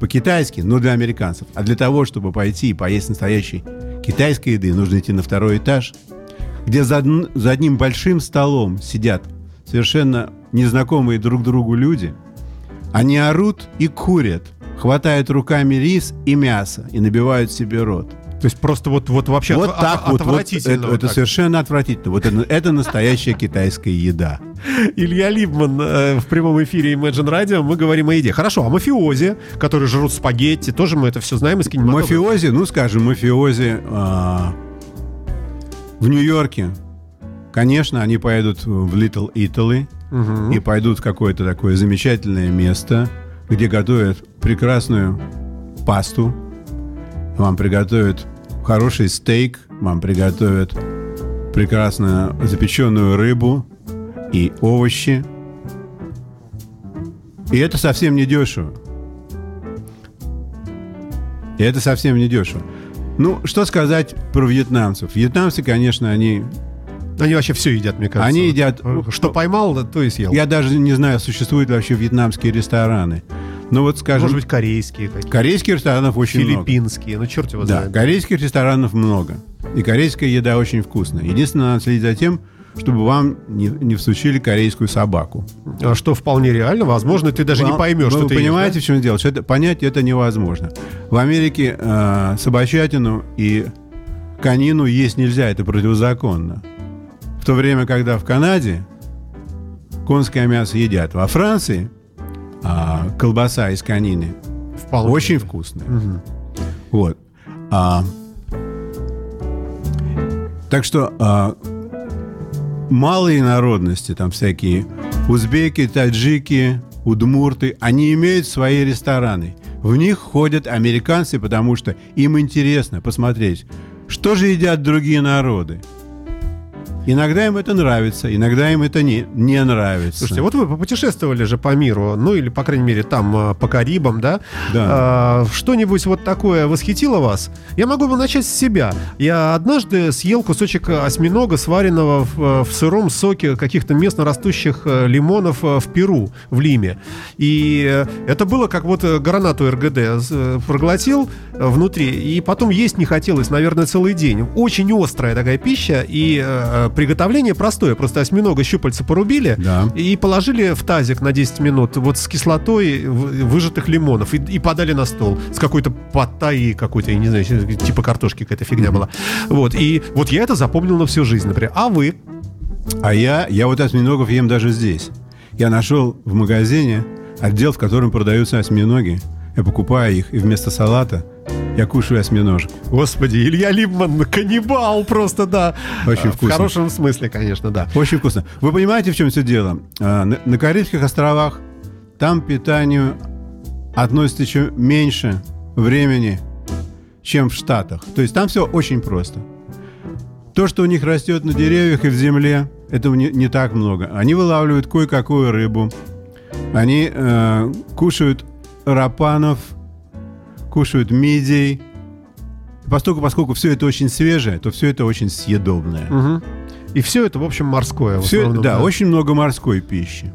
Speaker 3: по-китайски, но для американцев. А для того, чтобы пойти и поесть настоящей китайской еды, нужно идти на второй этаж, где за, за одним большим столом сидят совершенно незнакомые друг другу люди. Они орут и курят, хватают руками рис и мясо и набивают себе рот.
Speaker 2: То есть просто вот, вот вообще
Speaker 3: Вот
Speaker 2: от-
Speaker 3: так
Speaker 2: от-
Speaker 3: вот, вот
Speaker 2: отвратительно.
Speaker 3: это,
Speaker 2: вот
Speaker 3: это
Speaker 2: так.
Speaker 3: совершенно отвратительно. Вот это, это настоящая китайская еда.
Speaker 2: Илья Либман э, в прямом эфире Imagine Radio. Мы говорим о еде. Хорошо, а мафиози, которые жрут спагетти, тоже мы это все знаем из кинематографа.
Speaker 3: Мафиози, ну скажем, мафиози а, в Нью-Йорке, конечно, они поедут в Little Italy и пойдут в какое-то такое замечательное место, где готовят прекрасную пасту, вам приготовят хороший стейк, вам приготовят прекрасно запеченную рыбу и овощи. И это совсем не дешево. И это совсем не дешево. Ну, что сказать про вьетнамцев? Вьетнамцы, конечно, они...
Speaker 2: Они вообще все едят, мне кажется.
Speaker 3: Они едят-
Speaker 2: Что поймал, то и съел.
Speaker 3: Я даже не знаю, существуют ли вообще вьетнамские рестораны. Ну вот, скажем,
Speaker 2: Может быть, корейские какие-то,
Speaker 3: корейских ресторанов очень много.
Speaker 2: филиппинские, ну черт его
Speaker 3: Да,
Speaker 2: знает.
Speaker 3: корейских ресторанов много. И корейская еда очень вкусная. Единственное, надо следить за тем, чтобы вам не, не всучили корейскую собаку.
Speaker 2: А Что вполне реально, возможно, ты даже не
Speaker 3: Вам-
Speaker 2: поймешь,
Speaker 3: вы
Speaker 2: что ты ешь,
Speaker 3: понимаете,
Speaker 2: да?
Speaker 3: в чем дело? Что это, понять это невозможно. В Америке э, собачатину и конину есть нельзя, это противозаконно. В то время, когда в Канаде конское мясо едят. Во Франции а, колбаса из конины
Speaker 2: Вполне.
Speaker 3: очень вкусная. Вот. А, так что а, малые народности, там всякие узбеки, таджики, удмурты, они имеют свои рестораны. В них ходят американцы, потому что им интересно посмотреть, что же едят другие народы. Иногда им это нравится, иногда им это не, не нравится.
Speaker 2: Слушайте, вот вы попутешествовали же по миру, ну или, по крайней мере, там, а, по Карибам, да?
Speaker 3: Да.
Speaker 2: А, Что-нибудь вот такое восхитило вас? Я могу бы начать с себя. Я однажды съел кусочек осьминога, сваренного в, в сыром соке каких-то местно растущих э, лимонов э, в Перу, в Лиме. И э, это было как вот э, гранату РГД э, проглотил э, внутри, и потом есть не хотелось, наверное, целый день. Очень острая такая пища, и э, приготовление простое. Просто осьминога щупальца порубили,
Speaker 3: Да.
Speaker 2: и положили в тазик на 10 минут вот с кислотой выжатых лимонов и, и подали на стол с какой-то паттайей какой-то, я не знаю, типа картошки какая-то фигня была. Вот, и вот я это запомнил на всю жизнь, например. А вы?
Speaker 3: А я, я вот осьминогов ем даже здесь. Я нашел в магазине отдел, в котором продаются осьминоги. Я покупаю их, и вместо салата я кушаю осьминожек.
Speaker 2: Господи, Илья Либман, каннибал просто, да.
Speaker 3: Очень
Speaker 2: А, В
Speaker 3: вкусно.
Speaker 2: хорошем смысле, конечно, да.
Speaker 3: Очень вкусно. Вы понимаете, в чем все дело? А, На, на Карибских островах там питанию относится еще меньше времени, чем в Штатах. То есть там все очень просто. То, что у них растет на деревьях и в земле, этого не, не так много. Они вылавливают кое-какую рыбу. Они э, кушают рапанов, кушают мидий. Поскольку, поскольку все это очень свежее, то все это очень съедобное.
Speaker 2: Мгм. И все это, в общем, морское. в
Speaker 3: Всё это-
Speaker 2: основном,
Speaker 3: да, очень много морской пищи.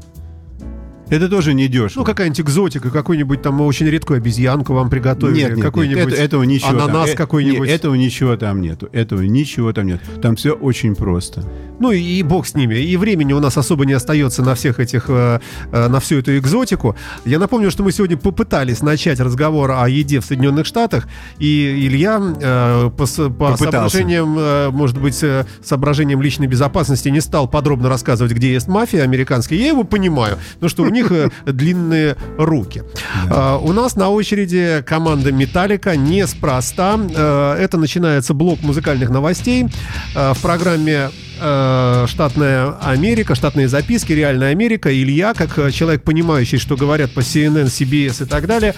Speaker 3: Это тоже не
Speaker 2: Ну,
Speaker 3: дешево.
Speaker 2: какая-нибудь экзотика, какой-нибудь там очень редкую обезьянку вам приготовили.
Speaker 3: нет, нет, нет,
Speaker 2: какой-нибудь
Speaker 3: это- этого ничего там-
Speaker 2: ананас
Speaker 3: э,
Speaker 2: какой-нибудь.
Speaker 3: нет, этого ничего там нету. Этого ничего там нет. Там все очень просто.
Speaker 2: Ну и, и бог с ними. И времени у нас особо не остается на всех этих, э, э, на всю эту экзотику. Я напомню, что мы сегодня попытались начать разговор о еде в Соединенных Штатах, и Илья э, по, по соображениям, э, может быть, э, соображениям личной безопасности не стал подробно рассказывать, где есть мафия американская. Я его понимаю, потому что у них э, длинные руки. А, У нас на очереди команда Металлика неспроста. Э, Это начинается блок музыкальных новостей э, в программе «Штатная Америка», «Штатные записки», «Реальная Америка». Илья, как человек, понимающий, что говорят по CNN, CBS и так далее,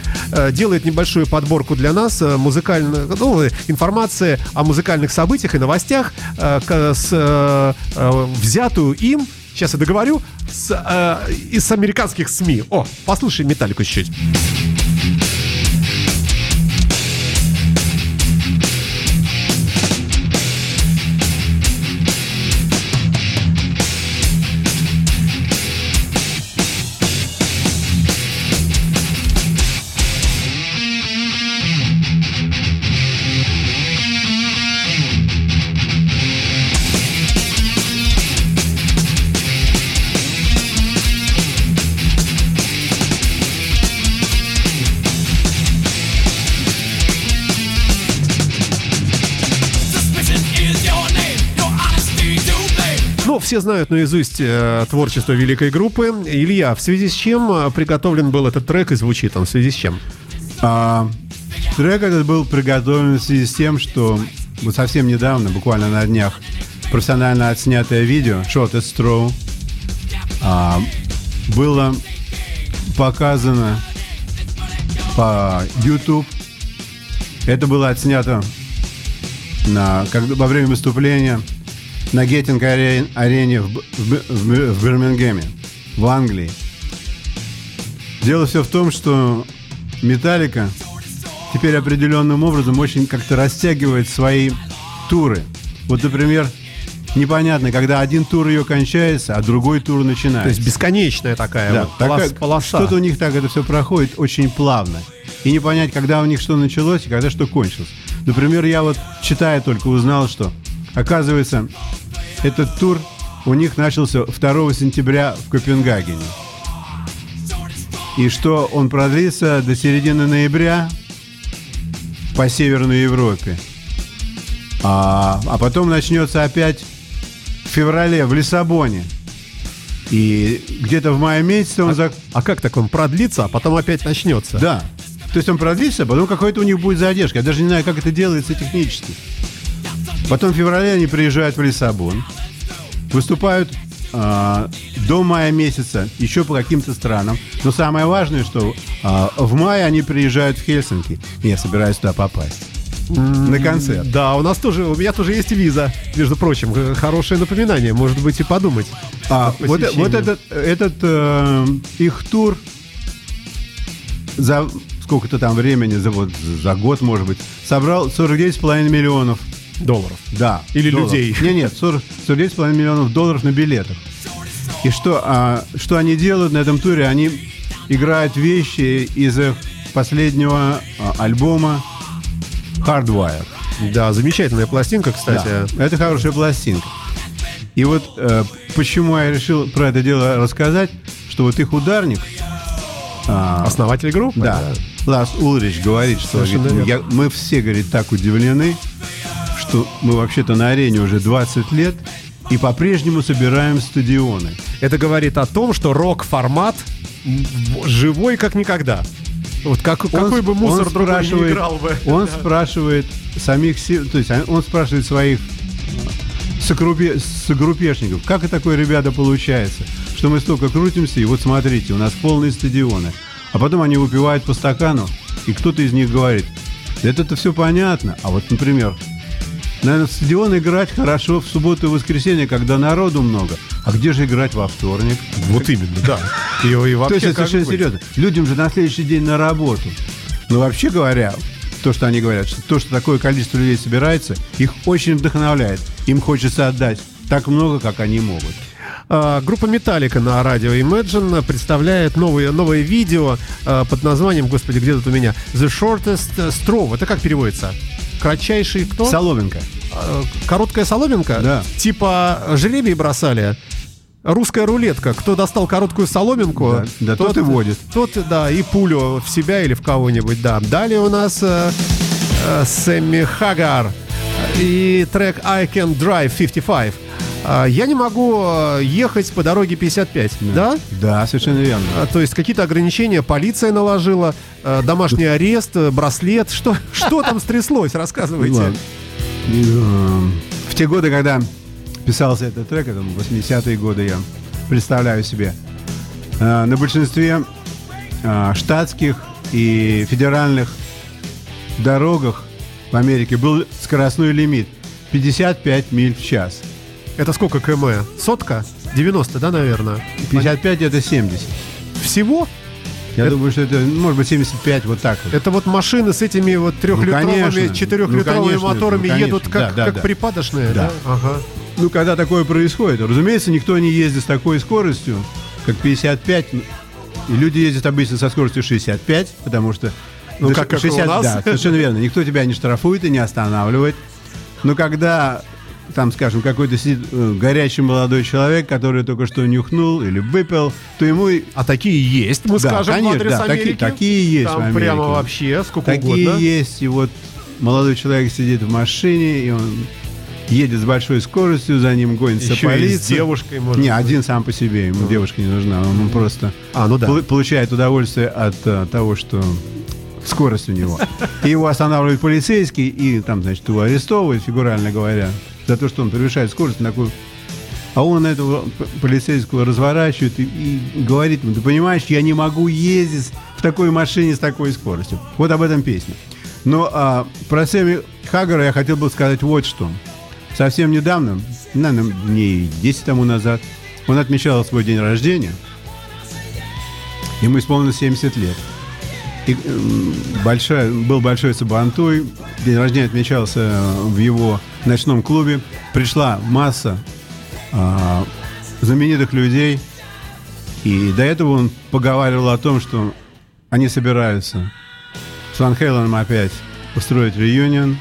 Speaker 2: делает небольшую подборку для нас музыкальной ну, информации о музыкальных событиях и новостях, с, взятую им Сейчас я договорю. С, э, из американских СМИ. О, послушай Металлику чуть-чуть. Все знают наизусть э, творчество великой группы. Илья, в связи с чем э, приготовлен был этот трек и звучит он? В связи с чем?
Speaker 3: А, трек этот был приготовлен в связи с тем, что вот совсем недавно, буквально на днях, профессионально отснятое видео Shot at Straw а, было показано по YouTube. Это было отснято на, как, во время выступления на Геттинг аре- арене в, в в в Бирмингеме, в Англии. Дело все в том, что Металлика теперь определенным образом очень как-то растягивает свои туры. Вот, например, непонятно, когда один тур ее кончается, а другой тур начинается.
Speaker 2: То есть бесконечная такая
Speaker 3: Да,
Speaker 2: вот
Speaker 3: такая-
Speaker 2: полос- полоса.
Speaker 3: Что-то у них так это все проходит очень плавно. И не понять, когда у них что началось и когда что кончилось. Например, я вот читая только узнал, что оказывается этот тур у них начался 2 сентября в Копенгагене. И что он продлится до середины ноября по Северной Европе. А, а потом начнется опять в феврале в Лиссабоне. И где-то в мае месяце он зак-
Speaker 2: А как так он продлится, а потом опять начнется?
Speaker 3: да. То есть он продлится, а потом какой-то у них будет задержка. Я даже не знаю, как это делается технически. Потом в феврале они приезжают в Лиссабон, выступают а, до мая месяца еще по каким-то странам. Но самое важное, что а, в мае они приезжают в Хельсинки. И я собираюсь туда попасть. На концерт.
Speaker 2: Да, у нас тоже, у меня тоже есть виза, между прочим. Хорошее напоминание, может быть, и подумать.
Speaker 3: А, вот, э- вот этот, этот э, их тур за сколько-то там времени, за, вот, за год, может быть, собрал 49,5 миллионов
Speaker 2: долларов.
Speaker 3: Да.
Speaker 2: Или
Speaker 3: долларов.
Speaker 2: людей.
Speaker 3: Не, нет, 40 49,5 миллионов долларов на билетах. И что, а, что они делают на этом туре? Они играют вещи из их последнего а, альбома Hardwire.
Speaker 2: Да, замечательная пластинка, кстати.
Speaker 3: Да, это хорошая пластинка. И вот э, почему я решил про это дело рассказать, что вот их ударник, а,
Speaker 2: Основатель группы.
Speaker 3: да, Лас Улрич говорит, что говорит, я- мы все, говорит, так удивлены, что мы вообще-то на арене уже 20 лет и по-прежнему собираем стадионы.
Speaker 2: Это говорит о том, что рок-формат живой как никогда. Вот как, какой
Speaker 3: Он-
Speaker 2: бы мусор
Speaker 3: он
Speaker 2: другой не играл бы.
Speaker 3: Он спрашивает самих то есть он спрашивает своих э, согруппе- согруппешников, как и такое, ребята, получается, что мы столько крутимся, и вот смотрите, у нас полные стадионы. А потом они выпивают по стакану, и кто-то из них говорит, «Да это-то все понятно, а вот, например, в стадион играть хорошо в субботу и воскресенье, когда народу много. А где же играть во вторник?
Speaker 2: Вот именно, да. И, и вообще
Speaker 3: То есть это совершенно
Speaker 2: быть?
Speaker 3: серьезно. Людям же на следующий день на работу. Но вообще говоря, то, что они говорят, что то, что такое количество людей собирается, их очень вдохновляет. Им хочется отдать так много, как они могут.
Speaker 2: А, Группа Металлика на радио Imagine представляет новые, новое видео а, под названием, господи, где тут у меня, The Shortest Straw. Это как переводится? Кратчайший кто?
Speaker 3: Соломенко.
Speaker 2: А, Короткая соломинка?
Speaker 3: Да.
Speaker 2: Типа жребий бросали? Русская рулетка. Кто достал короткую соломинку,
Speaker 3: Да, да, тот и водит.
Speaker 2: Тот, да, и пулю в себя или в кого-нибудь, да. Далее у нас э, э, Сэмми Хагар и трек I Can Drive 55. А, Я не могу э, ехать по дороге 55, да?
Speaker 3: Да, совершенно верно.
Speaker 2: А, То есть какие-то ограничения полиция наложила, домашний арест, э, браслет. Что, что там стряслось? Рассказывайте.
Speaker 3: Э, В те годы, когда писался этот трек, это 80-е годы, я представляю себе, э, на большинстве штатских и федеральных дорогах в Америке был скоростной лимит 55 миль в час.
Speaker 2: Это сколько км? Сотка? 90, да, наверное?
Speaker 3: 55 это 70.
Speaker 2: Всего?
Speaker 3: Я
Speaker 2: Это-
Speaker 3: думаю, что это, ну, может быть, 75, вот так вот.
Speaker 2: Это вот машины с этими вот трехлитровыми, четырехлитровыми
Speaker 3: Ну, конечно,
Speaker 2: моторами
Speaker 3: ну,
Speaker 2: едут как,
Speaker 3: Да, да,
Speaker 2: как
Speaker 3: да.
Speaker 2: припадочные, да?
Speaker 3: Да.
Speaker 2: Ага.
Speaker 3: Ну, когда такое происходит, разумеется, никто не ездит с такой скоростью, как 55. И люди ездят обычно со скоростью 65, потому что...
Speaker 2: Ну, как- как и у
Speaker 3: 60
Speaker 2: нас.
Speaker 3: Да, совершенно верно. Никто тебя не штрафует и не останавливает. Но когда там, скажем, какой-то сидит э, горячий молодой человек, который только что нюхнул или выпил, то ему и
Speaker 2: А такие есть, мы
Speaker 3: Да,
Speaker 2: скажем,
Speaker 3: конечно,
Speaker 2: в адрес
Speaker 3: да, такие-
Speaker 2: Америки.
Speaker 3: такие есть
Speaker 2: Там
Speaker 3: в Америке.
Speaker 2: прямо вообще сколько
Speaker 3: такие
Speaker 2: угодно.
Speaker 3: есть. И вот молодой человек сидит в машине, и он едет с большой скоростью, за ним гонится
Speaker 2: Еще и
Speaker 3: полиция.
Speaker 2: с девушкой, может
Speaker 3: Не,
Speaker 2: быть.
Speaker 3: один сам по себе, ему девушка не нужна. Он просто
Speaker 2: А, ну да.
Speaker 3: пол- получает удовольствие от э, того, что скорость у него. И его останавливает полицейский, и там, значит, его арестовывают, фигурально говоря, за то, что он превышает скорость на такую... А он этого полицейского разворачивает и, и говорит ему, ты понимаешь, я не могу ездить в такой машине с такой скоростью. Вот об этом песня. Но а, про Сэмми Хаггара я хотел бы сказать вот что. Совсем недавно, наверное, дней 10 тому назад, он отмечал свой день рождения. Ему исполнилось 70 лет. И большая, был большой сабантуй. День рождения отмечался в его ночном клубе. Пришла масса а, знаменитых людей. И до этого он поговаривал о том, что они собираются с Ван Хейленом опять устроить реюнион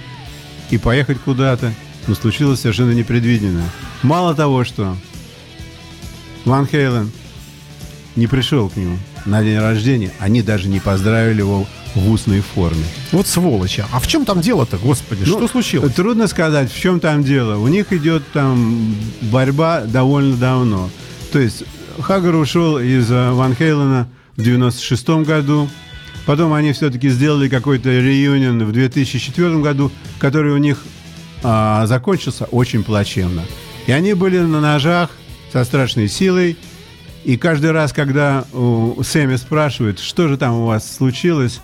Speaker 3: и поехать куда-то. Но случилось совершенно непредвиденное. Мало того, что Ван Хейлен не пришел к нему на день рождения, они даже не поздравили его в устной форме.
Speaker 2: Вот сволочи. А в чем там дело-то, господи?
Speaker 3: Ну,
Speaker 2: что случилось?
Speaker 3: Трудно сказать, в чем там дело. У них идет там борьба довольно давно. То есть Хаггар ушел из э, Ван Хейлена в 96 году. Потом они все-таки сделали какой-то реюнион в 2004 году, который у них а, закончился очень плачевно. И они были на ножах со страшной силой. И каждый раз, когда у Сэмми спрашивают, что же там у вас случилось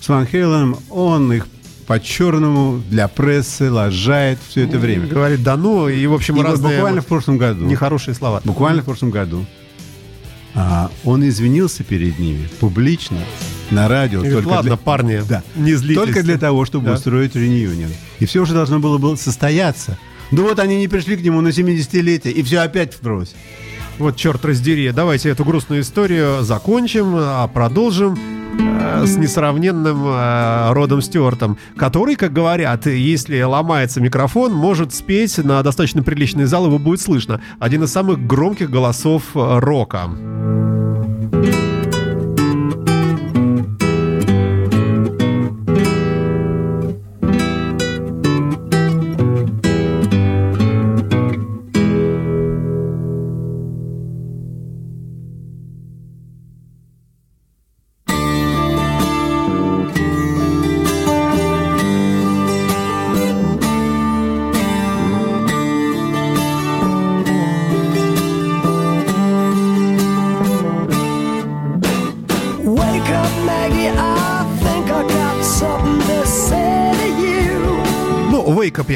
Speaker 3: с Ван Хейленом, он их по-черному для прессы лажает все это время.
Speaker 2: Говорит, да ну, и, в общем,
Speaker 3: И вот
Speaker 2: разные
Speaker 3: буквально в прошлом году,
Speaker 2: нехорошие слова.
Speaker 3: буквально в прошлом году, а, он извинился перед ними публично на радио.
Speaker 2: И говорит, ладно,
Speaker 3: для-
Speaker 2: парни,
Speaker 3: Да.
Speaker 2: не злитесь.
Speaker 3: Только для того, чтобы
Speaker 2: Да.
Speaker 3: устроить реюнион. И все уже должно было, было состояться. Да вот они не пришли к нему на 70-летие, и все опять вбрось.
Speaker 2: Вот черт раздери. Давайте эту грустную историю закончим, а продолжим э, с несравненным э, Родом Стюартом, который, как говорят, если ломается микрофон, может спеть на достаточно приличный зал, его будет слышно. Один из самых громких голосов э, рока.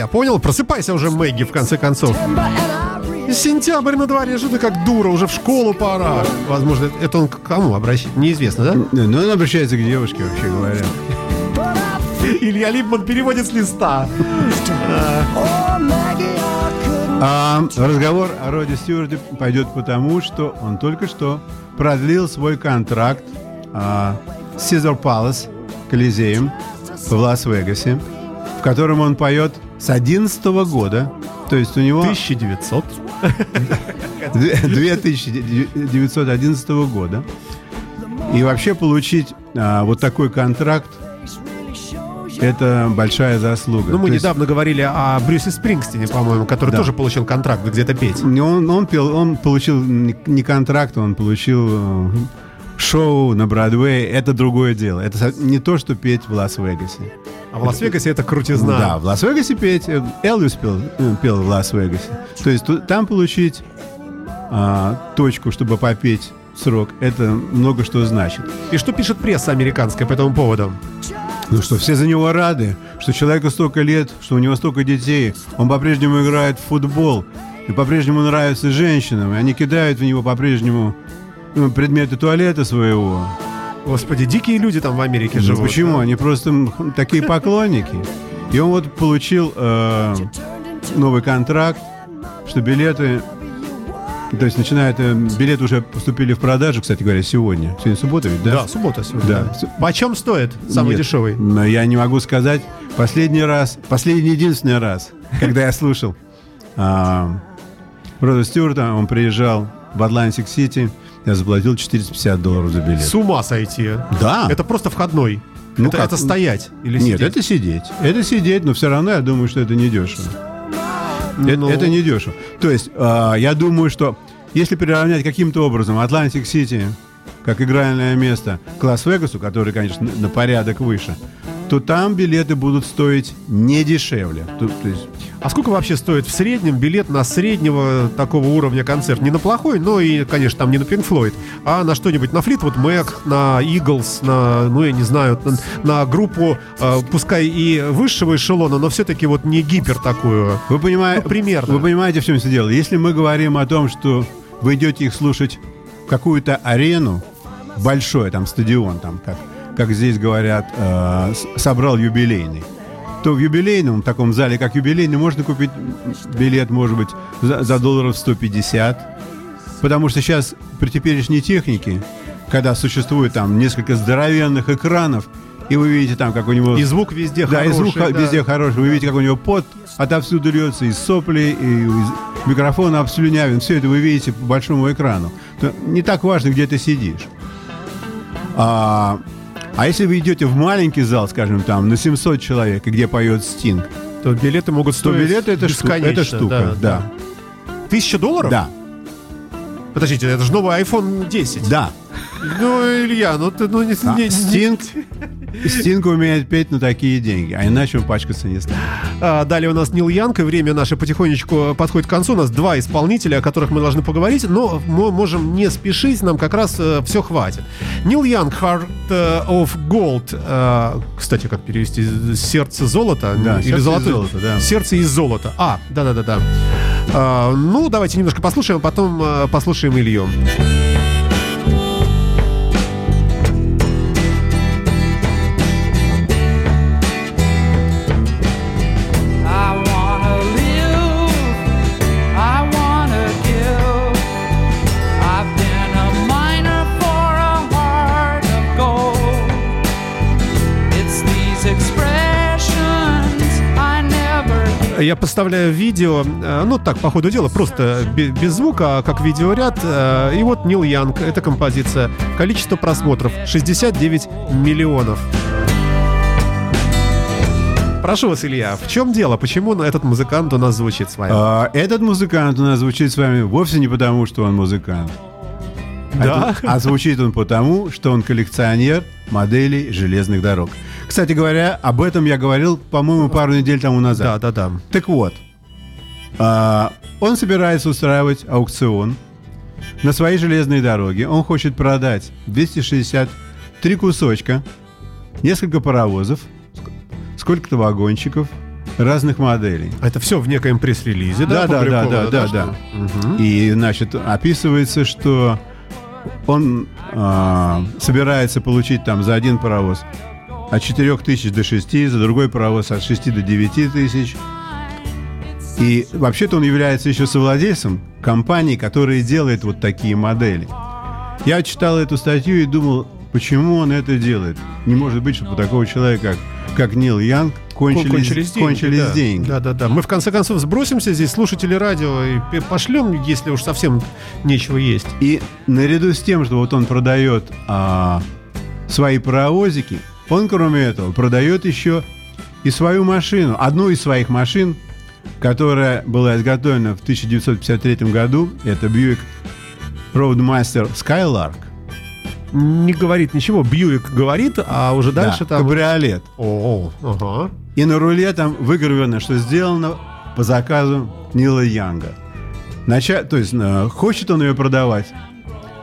Speaker 2: Понял. Просыпайся уже, Мэгги, в конце концов. Сентябрь на дворе, что ты как дура, уже в школу пора. Возможно, это он к кому обращается? Неизвестно, да?
Speaker 3: Ну, он обращается к девушке, вообще говоря.
Speaker 2: Илья Липман переводит с листа.
Speaker 3: А разговор о Роде Стюарте пойдет потому, что он только что продлил свой контракт а, с Caesar Palace, Колизеем в Лас-Вегасе, в котором он поет с 11 года. То есть у него
Speaker 2: 1900.
Speaker 3: 2911 года. И вообще получить а, вот такой контракт это большая заслуга.
Speaker 2: Ну, мы
Speaker 3: То есть
Speaker 2: недавно говорили о Брюсе Спрингстине, по-моему, который
Speaker 3: Да.
Speaker 2: тоже получил контракт где-то петь.
Speaker 3: Он, он, пел, он получил не контракт, он получил э, шоу на Бродвее. Это другое дело. Это не то, что петь в Лас-Вегасе.
Speaker 2: А в Лас-Вегасе это крутизна.
Speaker 3: Да, в Лас-Вегасе петь. Элвис пел, пел в Лас-Вегасе. То есть там получить а, точку, чтобы попеть срок, это много что значит.
Speaker 2: И что пишет пресса американская по этому поводу?
Speaker 3: Ну что, все за него рады, что человеку столько лет, что у него столько детей, он по-прежнему играет в футбол, и по-прежнему нравится женщинам, и они кидают в него по-прежнему ну, предметы туалета своего.
Speaker 2: Господи, дикие люди там в Америке
Speaker 3: Ну,
Speaker 2: живут.
Speaker 3: почему?
Speaker 2: да?
Speaker 3: Они просто такие поклонники. И он вот получил э, новый контракт, что билеты... То есть начинает... э, билеты уже поступили в продажу, кстати говоря, сегодня. Сегодня суббота ведь, да?
Speaker 2: Да, суббота сегодня.
Speaker 3: Да.
Speaker 2: Почем стоит самый
Speaker 3: Нет,
Speaker 2: дешевый?
Speaker 3: Но я не могу сказать. Последний раз, последний единственный раз, когда я слушал а, Рода Стюарта, он приезжал в Атлантик-Сити, я заплатил 450 долларов за билет.
Speaker 2: С ума сойти.
Speaker 3: Да.
Speaker 2: Это просто входной.
Speaker 3: Ну
Speaker 2: это,
Speaker 3: как?
Speaker 2: это стоять или
Speaker 3: Нет,
Speaker 2: сидеть?
Speaker 3: это сидеть. Это сидеть, но все равно я думаю, что это не дешево. Это,
Speaker 2: Ну.
Speaker 3: это не дешево. То есть, а, я думаю, что если приравнять каким-то образом Атлантик-Сити как игральное место к Лас-Вегасу, который, конечно, на- на порядок выше, то там билеты будут стоить не дешевле. То, то есть,
Speaker 2: А сколько вообще стоит в среднем билет на среднего такого уровня концерт? Не на плохой, но и, конечно, там не на Pink Floyd, а на что-нибудь, на Fleetwood Mac, на Eagles, на, ну, я не знаю, на, на группу, э, пускай и высшего эшелона, но все-таки вот не гипер такую.
Speaker 3: вы, понимаете,
Speaker 2: Ну, примерно.
Speaker 3: вы понимаете, в чем все дело? Если мы говорим о том, что вы идете их слушать в какую-то арену, большой там стадион, там как, как здесь говорят, э, собрал юбилейный, то в юбилейном, в таком зале, как юбилейный, можно купить билет, может быть, за, за долларов 150. Потому что сейчас при теперешней технике, когда существует там несколько здоровенных экранов, и вы видите там, как у него...
Speaker 2: И звук везде
Speaker 3: да,
Speaker 2: хороший.
Speaker 3: и звук
Speaker 2: да.
Speaker 3: везде хороший. Вы видите, как у него пот отовсюду льется, из сопли, и из микрофона обслюнявен. Все это вы видите по большому экрану. То не так важно, где ты сидишь. А, а если вы идете в маленький зал, скажем, там, на 700 человек, и где поет Стинг,
Speaker 2: То билеты могут
Speaker 3: то
Speaker 2: стоить
Speaker 3: билеты это, штука, это штука. Да,
Speaker 2: Тысяча долларов?
Speaker 3: да,
Speaker 2: Подождите, это же новый iPhone 10.
Speaker 3: да.
Speaker 2: Ну, Илья, ну ты ну не...
Speaker 3: А
Speaker 2: не-
Speaker 3: Стинг, Стинг умеет петь на такие деньги, а иначе он пачкаться не станет.
Speaker 2: А, Далее у нас Нил Янг, и время наше потихонечку подходит к концу. У нас два исполнителя, о которых мы должны поговорить, но мы можем не спешить, нам как раз все хватит. Нил Янг, Heart э, of Gold. э, Кстати, как перевести? Сердце золота?
Speaker 3: Да,
Speaker 2: Или
Speaker 3: «Сердце из
Speaker 2: золотое?
Speaker 3: золота», да.
Speaker 2: Сердце из золота. А, да-да-да-да. А, Ну, давайте немножко послушаем, а потом э, послушаем Илью. Я поставляю видео, э, ну так, по ходу дела, просто бе- без звука, а как видеоряд. э, И вот Нил Янг, эта композиция. Количество просмотров 69 миллионов. Прошу вас, Илья, в чем дело? Почему этот музыкант у нас звучит с вами?
Speaker 3: А, этот музыкант у нас звучит с вами вовсе не потому, что он музыкант.
Speaker 2: да?
Speaker 3: А, а звучит он потому, что он коллекционер моделей железных дорог. Кстати говоря, об этом я говорил, по-моему, пару недель тому назад.
Speaker 2: Да, да, да.
Speaker 3: Так вот, а, он собирается устраивать аукцион на своей железной дороге. Он хочет продать 263 кусочка, несколько паровозов, ск- сколько-то вагончиков разных моделей.
Speaker 2: Это все в некоем пресс-релизе, да?
Speaker 3: Да, да, да, да, да. И, значит, описывается, что он а, собирается получить там за один паровоз от 4 тысяч до 6, за другой паровоз от 6 до 9 тысяч. И вообще-то он является еще совладельцем компании, которая делает вот такие модели. Я читал эту статью и думал, почему он это делает. Не может быть, чтобы у такого человека, как, как Нил Янг, кончились,
Speaker 2: кончились деньги.
Speaker 3: кончились
Speaker 2: да.
Speaker 3: деньги.
Speaker 2: Да, да, да. Мы в конце концов сбросимся здесь, слушатели радио, и пошлем, если уж совсем нечего есть.
Speaker 3: И наряду с тем, что вот он продает а, свои паровозики, он, кроме этого, продает еще и свою машину, одну из своих машин, которая была изготовлена в 1953 году. Это Buick Roadmaster Skylark.
Speaker 2: Не говорит ничего. Бьюик говорит, а уже дальше
Speaker 3: Да,
Speaker 2: там...
Speaker 3: кабриолет.
Speaker 2: О, ага.
Speaker 3: И на руле там выгравировано, что сделано по заказу Нила Янга. Нача- То есть э, хочет он ее продавать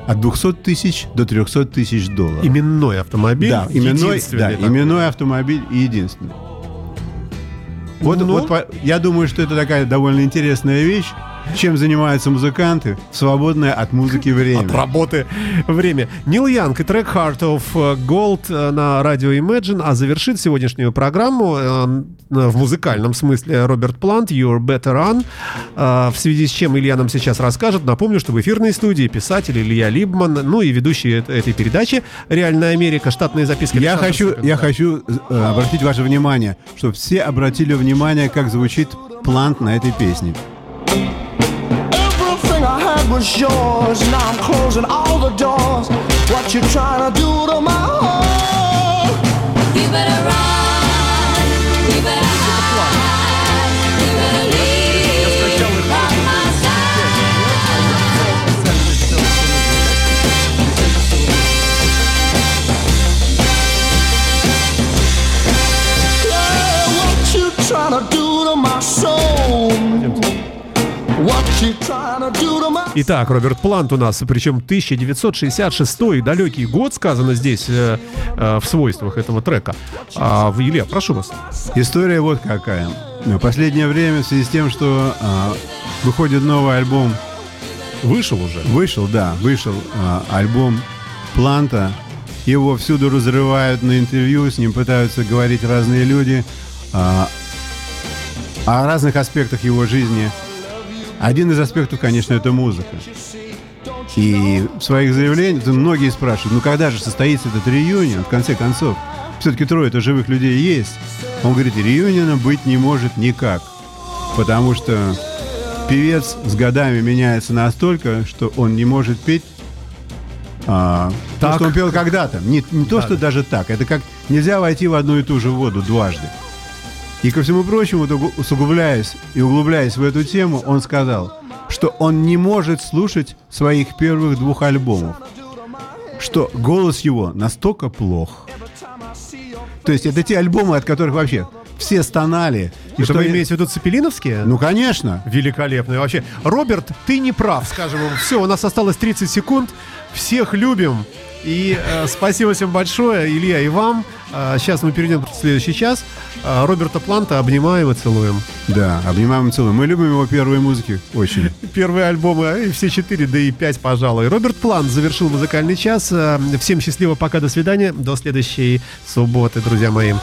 Speaker 3: от 200 тысяч до 300 тысяч долларов.
Speaker 2: Именной автомобиль.
Speaker 3: Да, именной, да,
Speaker 2: такой.
Speaker 3: именной автомобиль и единственный. Вот,
Speaker 2: Ну?
Speaker 3: вот я думаю, что это такая довольно интересная вещь, чем занимаются музыканты в свободное от музыки время.
Speaker 2: От работы время. Нил Янг и трек Heart of Gold э, на радио Imagine, а завершит сегодняшнюю программу э, в музыкальном смысле Роберт Плант, You're Better On, э, в связи с чем Илья нам сейчас расскажет. Напомню, что в эфирной студии писатель Илья Либман, ну и ведущий эт- этой передачи «Реальная Америка», штатные записки.
Speaker 3: Я
Speaker 2: Александр
Speaker 3: хочу, я хочу э, обратить ваше внимание, чтобы все обратили внимание, как звучит плант на этой песне.
Speaker 5: Was yours. Now I'm closing all the doors. What you trying to do to my heart?
Speaker 6: You better run, you better hide, you better leave from my
Speaker 5: Yeah, what you trying to do to my soul? What you trying to do to my
Speaker 2: Итак, Роберт Плант у нас, причем 1966 далекий год сказано здесь э, э, в свойствах этого трека. А, Илья, прошу вас.
Speaker 3: История вот какая. В последнее время в связи с тем, что а, выходит новый альбом
Speaker 2: Вышел уже.
Speaker 3: Вышел, да, вышел а, альбом Планта его всюду разрывают на интервью, с ним пытаются говорить разные люди а, о разных аспектах его жизни. Один из аспектов, конечно, это музыка. И в своих заявлениях многие спрашивают, ну когда же состоится этот реюнион, в конце концов? Все-таки трое-то живых людей есть. Он говорит, реюниона быть не может никак. Потому что певец с годами меняется настолько, что он не может петь а, то,
Speaker 2: Так.
Speaker 3: что он пел когда-то. Не, не то,
Speaker 2: Да,
Speaker 3: что
Speaker 2: да.
Speaker 3: даже так. Это как нельзя войти в одну и ту же воду дважды. И ко всему прочему, угу- усугубляясь и углубляясь в эту тему, он сказал, что он не может слушать своих первых двух альбомов. Что голос его настолько плох. То есть это те альбомы, от которых вообще все стонали. И
Speaker 2: Это
Speaker 3: что
Speaker 2: вы имеете в виду цепелиновские?
Speaker 3: Ну, конечно.
Speaker 2: Великолепно. Вообще, Роберт, ты не прав, скажем вам. Все, у нас осталось 30 секунд. Всех любим. И э, спасибо всем большое, Илья, и вам. А, сейчас мы перейдем в следующий час. А, Роберта Планта обнимаем и целуем.
Speaker 3: Да, обнимаем и целуем. Мы любим его первые музыки очень.
Speaker 2: Первые альбомы, и все четыре, да и пять, пожалуй. Роберт Плант завершил музыкальный час. А, Всем счастливо, пока, до свидания. До следующей субботы, друзья мои.